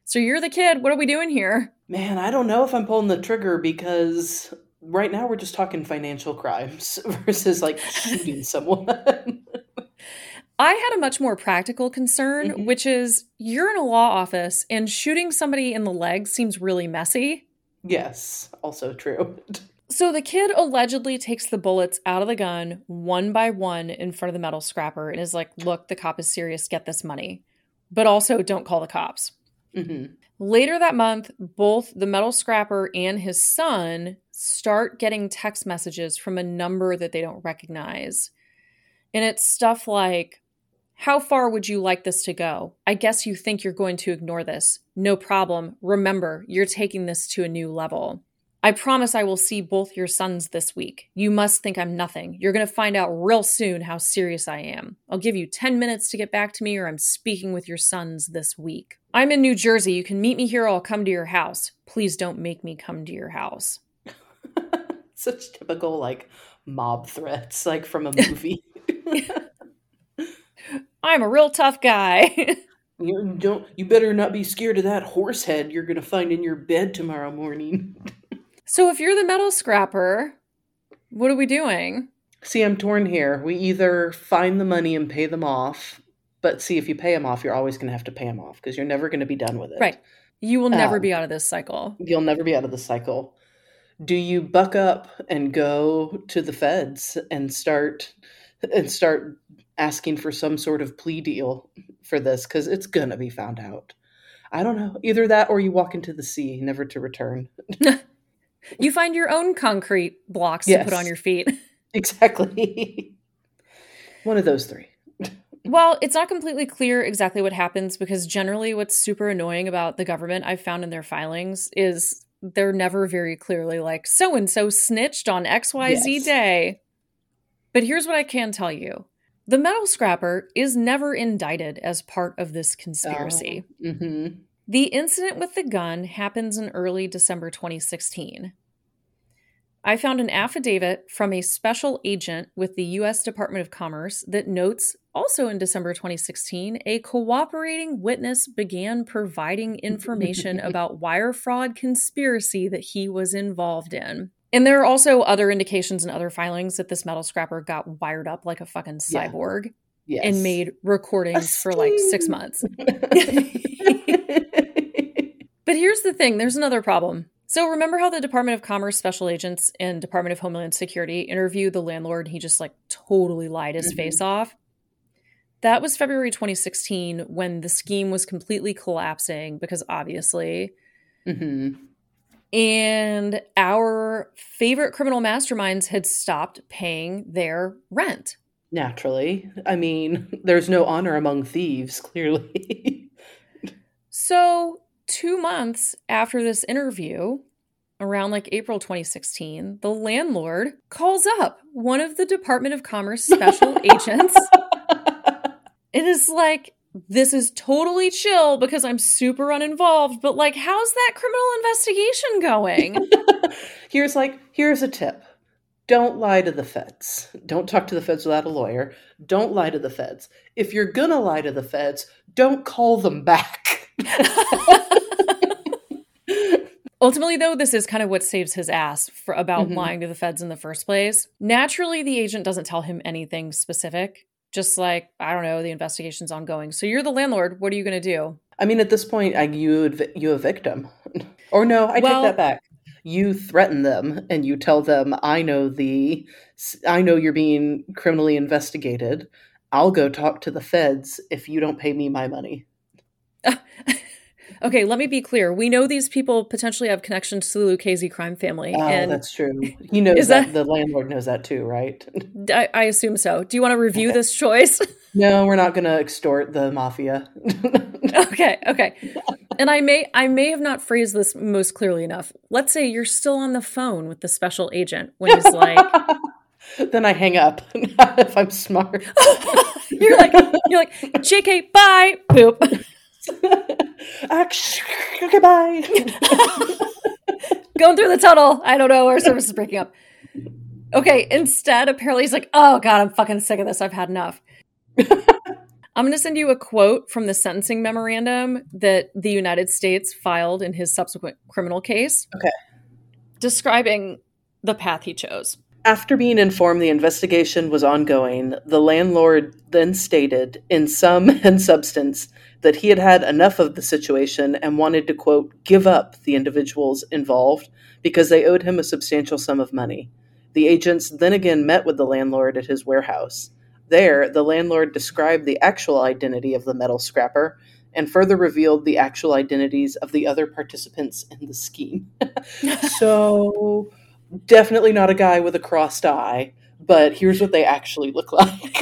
S2: So you're the kid. What are we doing here?
S1: Man, I don't know if I'm pulling the trigger because right now we're just talking financial crimes versus like shooting someone.
S2: I had a much more practical concern, mm-hmm. which is you're in a law office and shooting somebody in the leg seems really messy.
S1: Yes, also true.
S2: So the kid allegedly takes the bullets out of the gun one by one in front of the metal scrapper and is like, Look, the cop is serious. Get this money. But also, don't call the cops. Mm-hmm. Later that month, both the metal scrapper and his son start getting text messages from a number that they don't recognize. And it's stuff like, How far would you like this to go? I guess you think you're going to ignore this. No problem. Remember, you're taking this to a new level. I promise I will see both your sons this week. You must think I'm nothing. You're going to find out real soon how serious I am. I'll give you 10 minutes to get back to me, or I'm speaking with your sons this week. I'm in New Jersey. You can meet me here, or I'll come to your house. Please don't make me come to your house.
S1: Such typical, like, mob threats, like from a movie.
S2: I'm a real tough guy.
S1: you don't. You better not be scared of that horse head you're gonna find in your bed tomorrow morning.
S2: So, if you're the metal scrapper, what are we doing?
S1: See, I'm torn here. We either find the money and pay them off, but see, if you pay them off, you're always going to have to pay them off because you're never going to be done with it.
S2: Right. You will never um, be out of this cycle.
S1: You'll never be out of the cycle. Do you buck up and go to the feds and start and start asking for some sort of plea deal for this because it's gonna be found out. I don't know. Either that or you walk into the sea, never to return.
S2: you find your own concrete blocks yes. to put on your feet.
S1: Exactly. One of those three.
S2: well, it's not completely clear exactly what happens because generally what's super annoying about the government I've found in their filings is they're never very clearly like so and so snitched on XYZ yes. day. But here's what I can tell you the metal scrapper is never indicted as part of this conspiracy. Oh, mm-hmm. The incident with the gun happens in early December 2016. I found an affidavit from a special agent with the U.S. Department of Commerce that notes, also in December 2016, a cooperating witness began providing information about wire fraud conspiracy that he was involved in. And there are also other indications and other filings that this metal scrapper got wired up like a fucking cyborg yeah. yes. and made recordings for like six months. but here's the thing there's another problem. So remember how the Department of Commerce special agents and Department of Homeland Security interviewed the landlord and he just like totally lied his mm-hmm. face off? That was February 2016 when the scheme was completely collapsing because obviously mm-hmm and our favorite criminal masterminds had stopped paying their rent.
S1: Naturally. I mean, there's no honor among thieves, clearly.
S2: so, two months after this interview, around like April 2016, the landlord calls up one of the Department of Commerce special agents. It is like, this is totally chill because I'm super uninvolved, but like, how's that criminal investigation going?
S1: here's like, here's a tip. Don't lie to the feds. Don't talk to the feds without a lawyer. Don't lie to the feds. If you're gonna lie to the feds, don't call them back.
S2: Ultimately, though, this is kind of what saves his ass for about mm-hmm. lying to the feds in the first place. Naturally, the agent doesn't tell him anything specific just like I don't know, the investigation's ongoing. So you're the landlord. What are you going to do?
S1: I mean, at this point, I, you you evict them, or no, I well, take that back. You threaten them and you tell them, "I know the, I know you're being criminally investigated. I'll go talk to the feds if you don't pay me my money."
S2: okay, let me be clear. We know these people potentially have connections to the Lucchese crime family.
S1: Oh, and that's true. He knows that, that, the landlord knows that too, right?
S2: I, I assume so. Do you want to review this choice?
S1: no, we're not going to extort the mafia.
S2: okay, okay. And I may I may have not phrased this most clearly enough. Let's say you're still on the phone with the special agent when he's like
S1: then I hang up if I'm smart.
S2: you're like you're like, JK, bye. Boop.
S1: Okay, bye.
S2: Going through the tunnel. I don't know. Our service is breaking up. Okay, instead, apparently he's like, oh God, I'm fucking sick of this. I've had enough. I'm going to send you a quote from the sentencing memorandum that the United States filed in his subsequent criminal case.
S1: Okay.
S2: Describing the path he chose.
S1: After being informed the investigation was ongoing, the landlord then stated, in sum and substance, that he had had enough of the situation and wanted to, quote, give up the individuals involved because they owed him a substantial sum of money. The agents then again met with the landlord at his warehouse. There, the landlord described the actual identity of the metal scrapper and further revealed the actual identities of the other participants in the scheme. so, definitely not a guy with a crossed eye, but here's what they actually look like.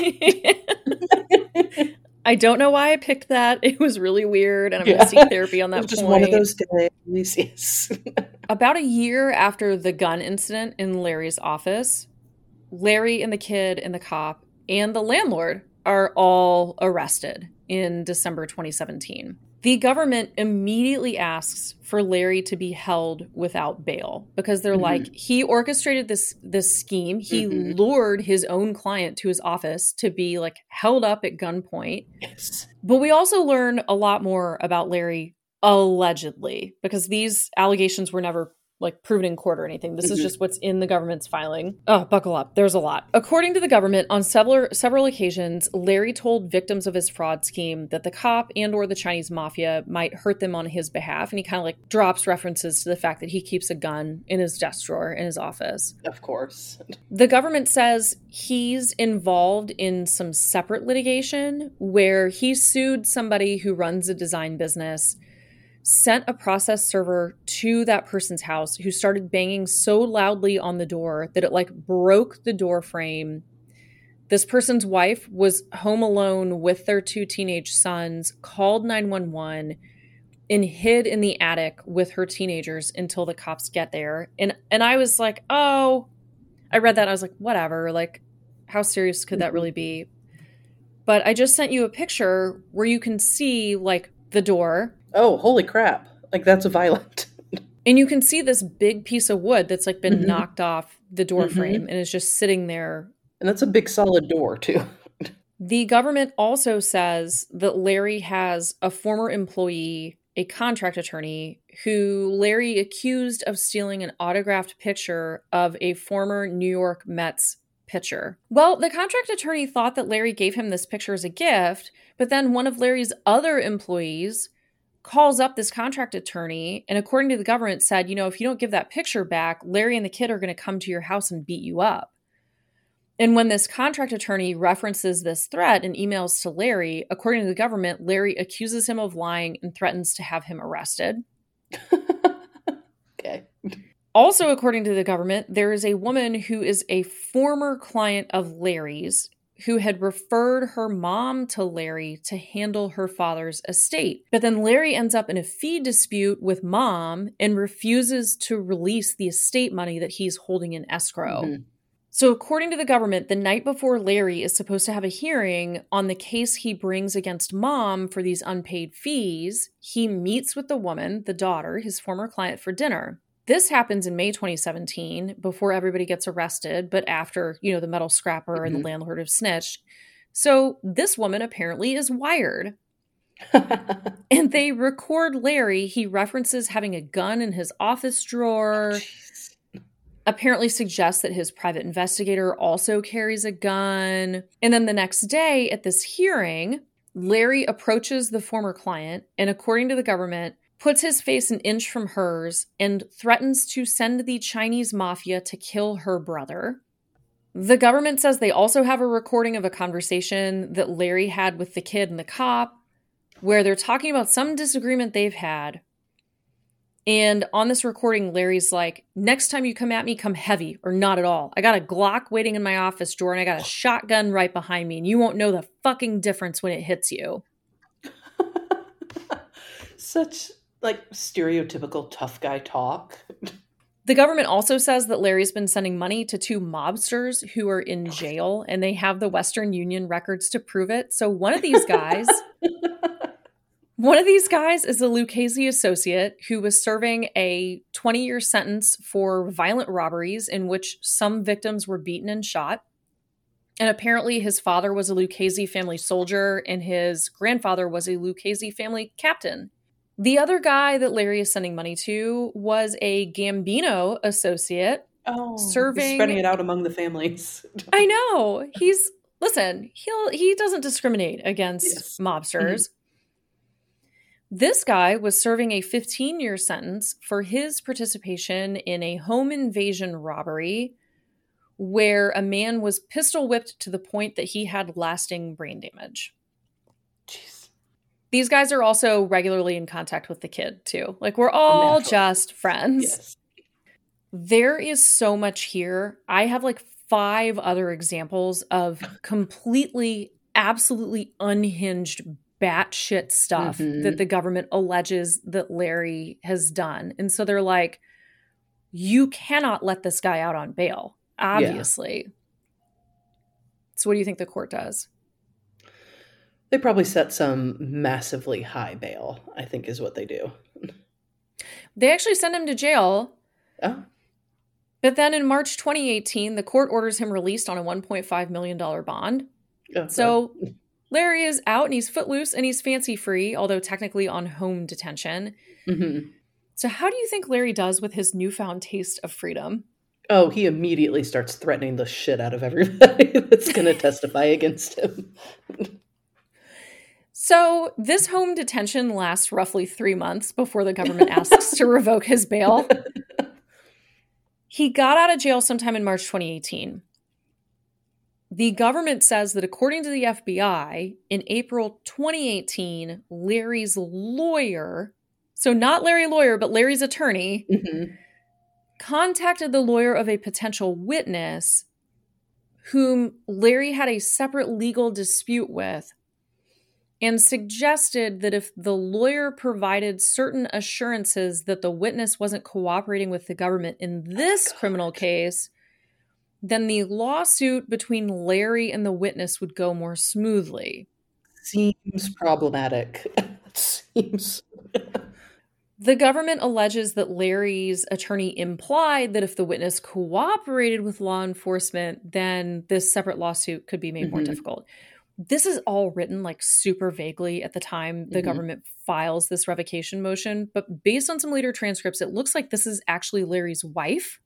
S2: I don't know why I picked that. It was really weird, and I'm yeah. going to seek therapy on that.
S1: just point. one of those days. Yes.
S2: About a year after the gun incident in Larry's office, Larry and the kid and the cop and the landlord are all arrested in December 2017. The government immediately asks for Larry to be held without bail because they're mm-hmm. like he orchestrated this this scheme. He mm-hmm. lured his own client to his office to be like held up at gunpoint. Yes. But we also learn a lot more about Larry allegedly because these allegations were never like proven in court or anything. This mm-hmm. is just what's in the government's filing. Oh, buckle up. There's a lot. According to the government, on several several occasions, Larry told victims of his fraud scheme that the cop and or the Chinese mafia might hurt them on his behalf, and he kind of like drops references to the fact that he keeps a gun in his desk drawer in his office.
S1: Of course.
S2: The government says he's involved in some separate litigation where he sued somebody who runs a design business sent a process server to that person's house who started banging so loudly on the door that it like broke the door frame. This person's wife was home alone with their two teenage sons, called 911 and hid in the attic with her teenagers until the cops get there. And and I was like, "Oh, I read that I was like, whatever, like how serious could that really be?" But I just sent you a picture where you can see like the door
S1: oh, holy crap. Like that's a violent.
S2: and you can see this big piece of wood that's like been mm-hmm. knocked off the door mm-hmm. frame and is just sitting there.
S1: And that's a big solid door, too.
S2: the government also says that Larry has a former employee, a contract attorney, who Larry accused of stealing an autographed picture of a former New York Mets pitcher. Well, the contract attorney thought that Larry gave him this picture as a gift, but then one of Larry's other employees calls up this contract attorney and according to the government said you know if you don't give that picture back larry and the kid are going to come to your house and beat you up. And when this contract attorney references this threat and emails to larry according to the government larry accuses him of lying and threatens to have him arrested. Okay. Also according to the government there is a woman who is a former client of larry's who had referred her mom to Larry to handle her father's estate. But then Larry ends up in a fee dispute with mom and refuses to release the estate money that he's holding in escrow. Mm-hmm. So, according to the government, the night before Larry is supposed to have a hearing on the case he brings against mom for these unpaid fees, he meets with the woman, the daughter, his former client, for dinner. This happens in May 2017 before everybody gets arrested, but after, you know, the metal scrapper mm-hmm. and the mm-hmm. landlord have snitched. So this woman apparently is wired. and they record Larry. He references having a gun in his office drawer. Oh, apparently suggests that his private investigator also carries a gun. And then the next day at this hearing, Larry approaches the former client and according to the government, puts his face an inch from hers, and threatens to send the Chinese mafia to kill her brother. The government says they also have a recording of a conversation that Larry had with the kid and the cop, where they're talking about some disagreement they've had. And on this recording, Larry's like, Next time you come at me, come heavy or not at all. I got a Glock waiting in my office drawer and I got a shotgun right behind me, and you won't know the fucking difference when it hits you.
S1: Such like stereotypical tough guy talk.
S2: The government also says that Larry's been sending money to two mobsters who are in oh. jail and they have the Western Union records to prove it. So one of these guys One of these guys is a Lucchese associate who was serving a 20 year sentence for violent robberies in which some victims were beaten and shot. And apparently, his father was a Lucchese family soldier and his grandfather was a Lucchese family captain. The other guy that Larry is sending money to was a Gambino associate.
S1: Oh, serving spreading it out among the families.
S2: I know. He's listen, he'll he doesn't discriminate against yes. mobsters. Mm-hmm. This guy was serving a 15 year sentence for his participation in a home invasion robbery where a man was pistol whipped to the point that he had lasting brain damage. These guys are also regularly in contact with the kid too. Like we're all just friends. Yes. There is so much here. I have like five other examples of completely, absolutely unhinged batshit stuff mm-hmm. that the government alleges that Larry has done. And so they're like, you cannot let this guy out on bail, obviously. Yeah. So, what do you think the court does?
S1: They probably set some massively high bail, I think is what they do.
S2: They actually send him to jail. Oh. But then in March 2018, the court orders him released on a $1.5 million bond. Oh, so Larry is out and he's footloose and he's fancy free, although technically on home detention. Mm-hmm. So, how do you think Larry does with his newfound taste of freedom?
S1: Oh, he immediately starts threatening the shit out of everybody that's going to testify against him.
S2: So, this home detention lasts roughly three months before the government asks to revoke his bail. He got out of jail sometime in March 2018. The government says that according to the FBI, in April 2018, Larry's lawyer, so not Larry lawyer, but Larry's attorney, mm-hmm. contacted the lawyer of a potential witness whom Larry had a separate legal dispute with and suggested that if the lawyer provided certain assurances that the witness wasn't cooperating with the government in this oh, criminal case, then the lawsuit between Larry and the witness would go more smoothly.
S1: Seems problematic. Seems.
S2: the government alleges that Larry's attorney implied that if the witness cooperated with law enforcement, then this separate lawsuit could be made mm-hmm. more difficult this is all written like super vaguely at the time the mm-hmm. government files this revocation motion, but based on some later transcripts, it looks like this is actually Larry's wife.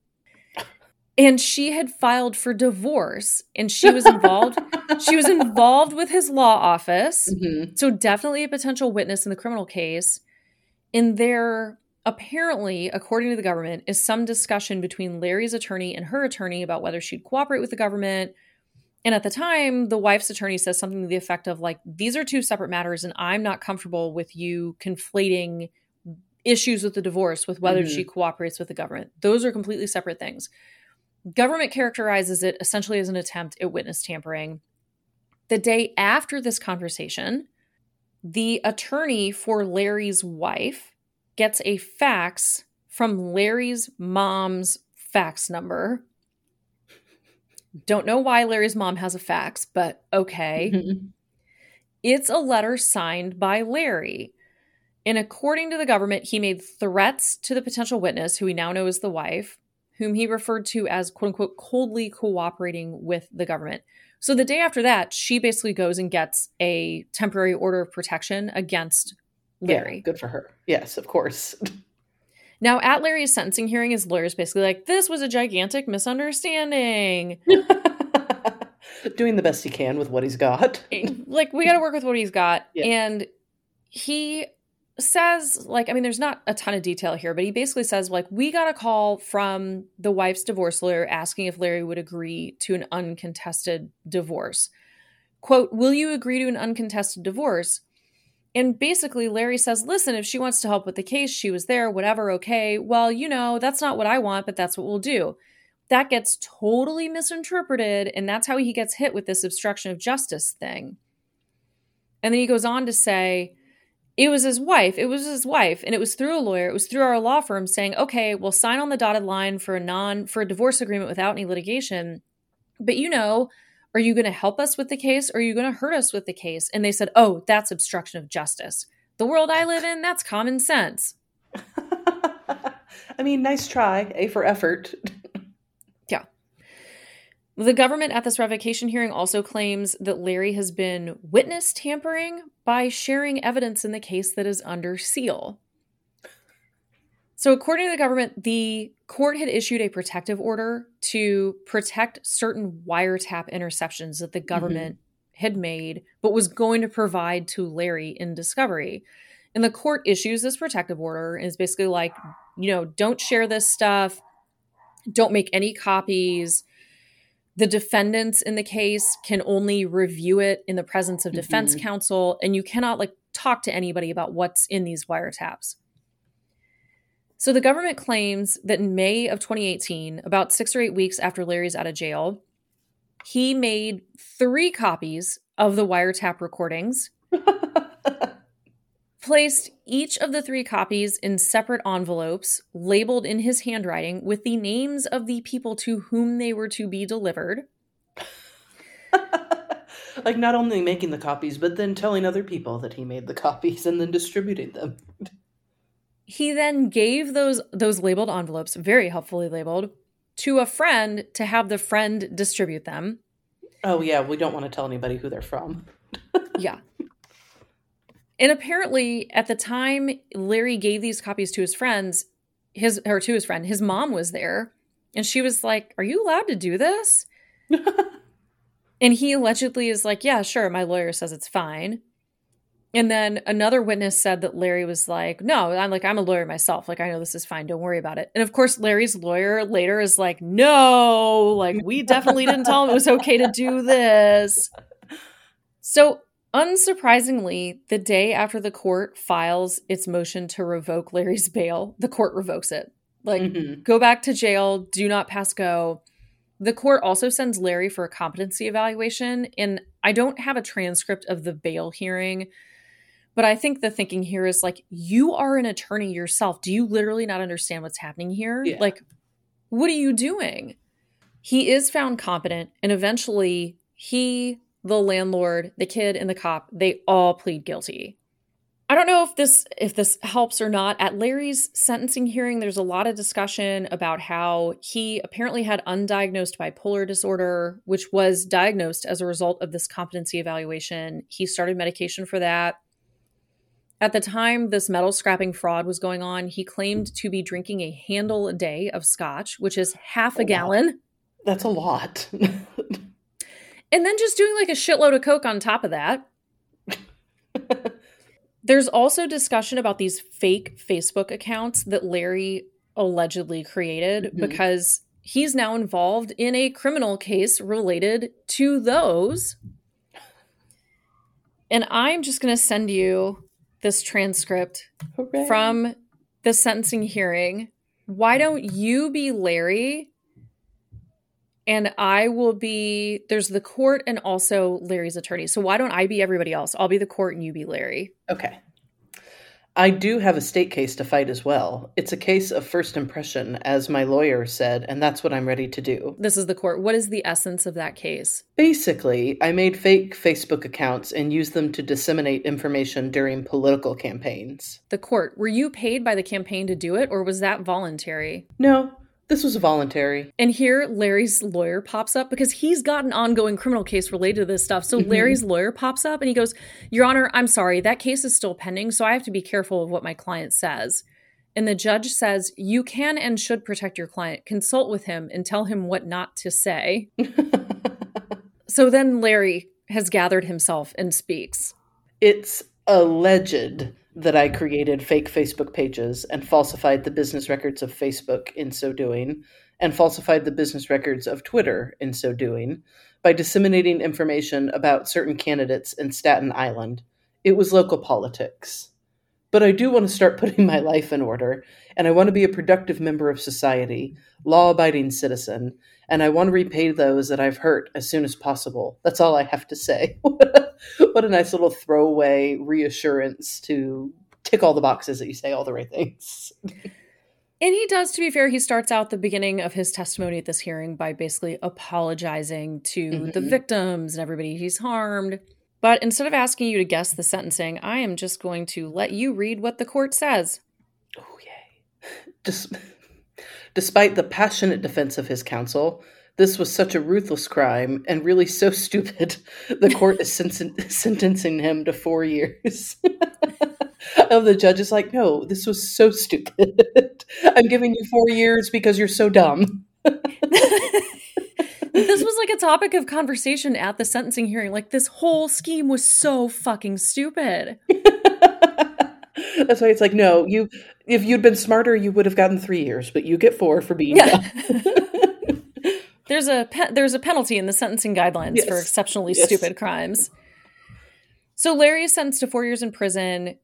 S2: And she had filed for divorce and she was involved she was involved with his law office. Mm-hmm. So definitely a potential witness in the criminal case. And there apparently, according to the government, is some discussion between Larry's attorney and her attorney about whether she'd cooperate with the government and at the time, the wife's attorney says something to the effect of, like, these are two separate matters, and I'm not comfortable with you conflating issues with the divorce with whether mm-hmm. she cooperates with the government. Those are completely separate things. Government characterizes it essentially as an attempt at witness tampering. The day after this conversation, the attorney for Larry's wife gets a fax from Larry's mom's fax number don't know why Larry's mom has a fax, but okay. Mm-hmm. It's a letter signed by Larry. And according to the government, he made threats to the potential witness, who we now know is the wife, whom he referred to as quote unquote coldly cooperating with the government. So the day after that, she basically goes and gets a temporary order of protection against Larry.
S1: Yeah, good for her. Yes, of course.
S2: Now, at Larry's sentencing hearing, his lawyer is basically like, this was a gigantic misunderstanding.
S1: Doing the best he can with what he's got.
S2: like, we got to work with what he's got. Yeah. And he says, like, I mean, there's not a ton of detail here, but he basically says, like, we got a call from the wife's divorce lawyer asking if Larry would agree to an uncontested divorce. Quote, will you agree to an uncontested divorce? And basically, Larry says, Listen, if she wants to help with the case, she was there, whatever, okay. Well, you know, that's not what I want, but that's what we'll do. That gets totally misinterpreted, and that's how he gets hit with this obstruction of justice thing. And then he goes on to say, it was his wife. It was his wife, and it was through a lawyer. It was through our law firm saying, "Okay, we'll sign on the dotted line for a non for a divorce agreement without any litigation." But you know, are you going to help us with the case or are you going to hurt us with the case? And they said, Oh, that's obstruction of justice. The world I live in, that's common sense.
S1: I mean, nice try, A for effort.
S2: yeah. The government at this revocation hearing also claims that Larry has been witness tampering by sharing evidence in the case that is under seal. So, according to the government, the court had issued a protective order to protect certain wiretap interceptions that the mm-hmm. government mm-hmm. had made, but was going to provide to Larry in discovery. And the court issues this protective order and is basically like, you know, don't share this stuff, don't make any copies. The defendants in the case can only review it in the presence of defense mm-hmm. counsel, and you cannot like talk to anybody about what's in these wiretaps. So the government claims that in May of 2018, about six or eight weeks after Larry's out of jail, he made three copies of the wiretap recordings, placed each of the three copies in separate envelopes labeled in his handwriting with the names of the people to whom they were to be delivered.
S1: like not only making the copies, but then telling other people that he made the copies and then distributing them.
S2: He then gave those those labeled envelopes, very helpfully labeled, to a friend to have the friend distribute them.
S1: Oh yeah, we don't want to tell anybody who they're from.
S2: yeah. And apparently at the time Larry gave these copies to his friends, his or to his friend, his mom was there and she was like, "Are you allowed to do this?" And he allegedly is like, yeah, sure, my lawyer says it's fine. And then another witness said that Larry was like, no, I'm like, I'm a lawyer myself. Like, I know this is fine. Don't worry about it. And of course, Larry's lawyer later is like, no, like, we definitely didn't tell him it was okay to do this. So, unsurprisingly, the day after the court files its motion to revoke Larry's bail, the court revokes it. Like, mm-hmm. go back to jail, do not pass go. The court also sends Larry for a competency evaluation. And I don't have a transcript of the bail hearing, but I think the thinking here is like, you are an attorney yourself. Do you literally not understand what's happening here? Yeah. Like, what are you doing? He is found competent, and eventually, he, the landlord, the kid, and the cop, they all plead guilty. I don't know if this if this helps or not. At Larry's sentencing hearing, there's a lot of discussion about how he apparently had undiagnosed bipolar disorder, which was diagnosed as a result of this competency evaluation. He started medication for that. At the time this metal scrapping fraud was going on, he claimed to be drinking a handle a day of scotch, which is half a, a gallon.
S1: That's a lot.
S2: and then just doing like a shitload of coke on top of that. There's also discussion about these fake Facebook accounts that Larry allegedly created mm-hmm. because he's now involved in a criminal case related to those. And I'm just going to send you this transcript Hooray. from the sentencing hearing. Why don't you be Larry? And I will be, there's the court and also Larry's attorney. So why don't I be everybody else? I'll be the court and you be Larry.
S1: Okay. I do have a state case to fight as well. It's a case of first impression, as my lawyer said, and that's what I'm ready to do.
S2: This is the court. What is the essence of that case?
S1: Basically, I made fake Facebook accounts and used them to disseminate information during political campaigns.
S2: The court. Were you paid by the campaign to do it, or was that voluntary?
S1: No, this was voluntary.
S2: And here Larry's lawyer pops up because he's got an ongoing criminal case related to this stuff. So mm-hmm. Larry's lawyer pops up and he goes, Your Honor, I'm sorry, that case is still pending, so I have to be careful of what my client says. And the judge says, You can and should protect your client. Consult with him and tell him what not to say. so then Larry has gathered himself and speaks.
S1: It's alleged that I created fake Facebook pages and falsified the business records of Facebook in so doing, and falsified the business records of Twitter in so doing, by disseminating information about certain candidates in Staten Island. It was local politics. But I do want to start putting my life in order, and I want to be a productive member of society, law abiding citizen, and I want to repay those that I've hurt as soon as possible. That's all I have to say. what a nice little throwaway reassurance to tick all the boxes that you say all the right things.
S2: And he does, to be fair, he starts out the beginning of his testimony at this hearing by basically apologizing to mm-hmm. the victims and everybody he's harmed. But instead of asking you to guess the sentencing, I am just going to let you read what the court says.
S1: Oh, yay. Just, despite the passionate defense of his counsel, this was such a ruthless crime and really so stupid. The court is sen- sentencing him to four years. of the judge is like, no, this was so stupid. I'm giving you four years because you're so dumb.
S2: This was like a topic of conversation at the sentencing hearing. Like this whole scheme was so fucking stupid.
S1: That's why it's like, no, you if you'd been smarter, you would have gotten three years, but you get four for being yeah.
S2: there's a pe- there's a penalty in the sentencing guidelines yes. for exceptionally yes. stupid crimes. So Larry is sentenced to four years in prison,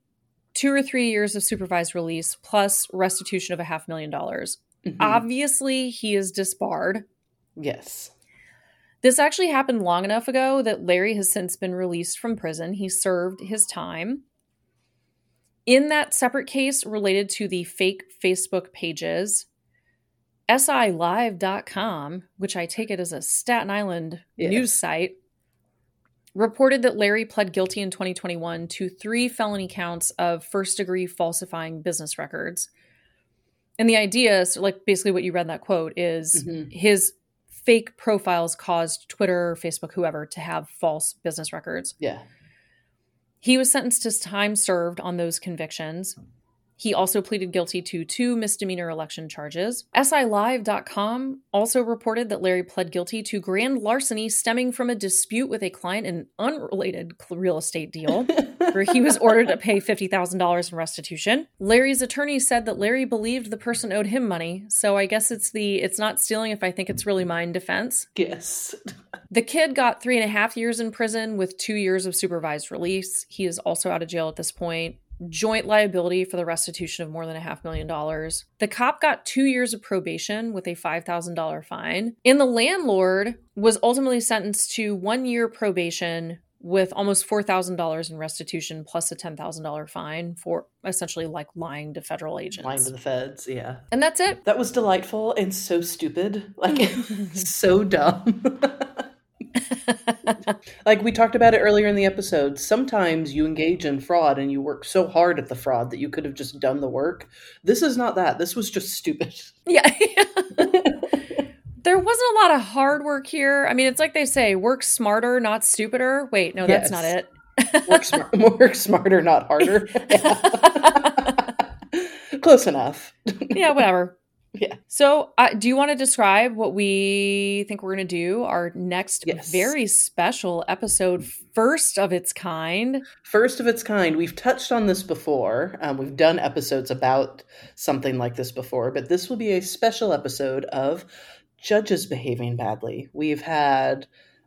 S2: two or three years of supervised release, plus restitution of a half million dollars. Mm-hmm. Obviously, he is disbarred.
S1: Yes.
S2: This actually happened long enough ago that Larry has since been released from prison. He served his time. In that separate case related to the fake Facebook pages, SILive.com, which I take it as a Staten Island yes. news site, reported that Larry pled guilty in 2021 to three felony counts of first degree falsifying business records. And the idea, so like basically what you read in that quote, is mm-hmm. his fake profiles caused Twitter, Facebook, whoever to have false business records.
S1: Yeah.
S2: He was sentenced to time served on those convictions. He also pleaded guilty to two misdemeanor election charges. SILive.com also reported that Larry pled guilty to grand larceny stemming from a dispute with a client in an unrelated real estate deal, where he was ordered to pay $50,000 in restitution. Larry's attorney said that Larry believed the person owed him money, so I guess it's the it's not stealing if I think it's really mine defense.
S1: Yes.
S2: the kid got three and a half years in prison with two years of supervised release. He is also out of jail at this point joint liability for the restitution of more than a half million dollars. The cop got two years of probation with a $5,000 fine. And the landlord was ultimately sentenced to one year probation with almost $4,000 in restitution plus a $10,000 fine for essentially like lying to federal agents.
S1: Lying to the feds, yeah.
S2: And that's it.
S1: That was delightful and so stupid. Like, so dumb. like we talked about it earlier in the episode, sometimes you engage in fraud and you work so hard at the fraud that you could have just done the work. This is not that. This was just stupid.
S2: Yeah. there wasn't a lot of hard work here. I mean, it's like they say, work smarter, not stupider. Wait, no, that's not
S1: it. work, smart, work smarter, not harder. Close enough.
S2: yeah, whatever.
S1: Yeah.
S2: So, uh, do you want to describe what we think we're going to do? Our next yes. very special episode, first of its kind.
S1: First of its kind. We've touched on this before. Um, we've done episodes about something like this before, but this will be a special episode of judges behaving badly. We've had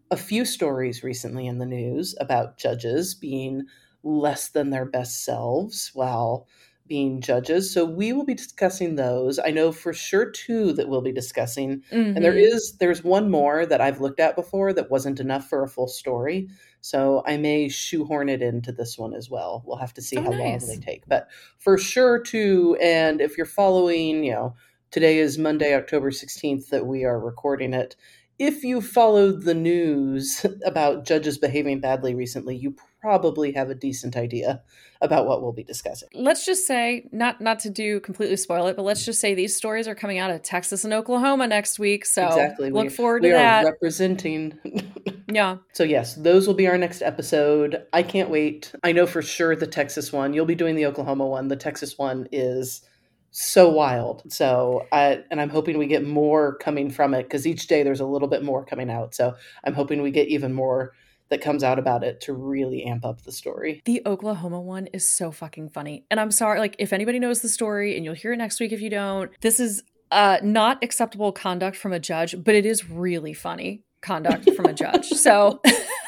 S1: a few stories recently in the news about judges being less than their best selves while being judges. So we will be discussing those. I know for sure two that we'll be discussing. Mm-hmm. And there mm-hmm. there's one more that I've looked at before that wasn't enough for a full story. So I may shoehorn it into this one as well. We'll have to see oh, how nice. long they take. But for sure two and if you're following, you know, today is Monday, October 16th that we are recording it if you followed the news about judges behaving badly recently, you probably have a decent idea about what we'll be discussing.
S2: Let's just say, not not to do completely spoil it, but let's just say these stories are coming out of Texas and Oklahoma next week. So exactly. look we, forward to that.
S1: representing.
S2: yeah.
S1: So yes, those will be our next episode. I can't wait. I know for sure the Texas one. You'll be doing the Oklahoma one. The Texas one is so wild. So, I, and I'm hoping we get more coming from it because each day there's a little bit more coming out. So, I'm hoping we get even more that comes out about it to really amp up the story.
S2: The Oklahoma one is so fucking funny. And I'm sorry, like, if anybody knows the story and you'll hear it next week if you don't, this is uh, not acceptable conduct from a judge, but it is really funny conduct from a judge. So,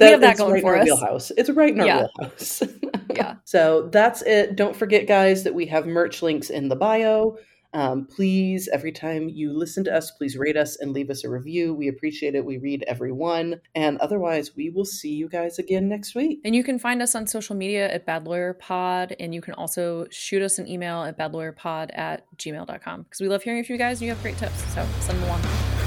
S2: we have that going
S1: right
S2: for
S1: us. Wheelhouse. It's right in our yeah. wheelhouse.
S2: yeah.
S1: So that's it. Don't forget, guys, that we have merch links in the bio. Um, please, every time you listen to us, please rate us and leave us a review. We appreciate it. We read every one. And otherwise, we will see you guys again next week.
S2: And you can find us on social media at Bad Lawyer Pod. And you can also shoot us an email at badlawyerpod at gmail.com because we love hearing from you guys and you have great tips. So send them along.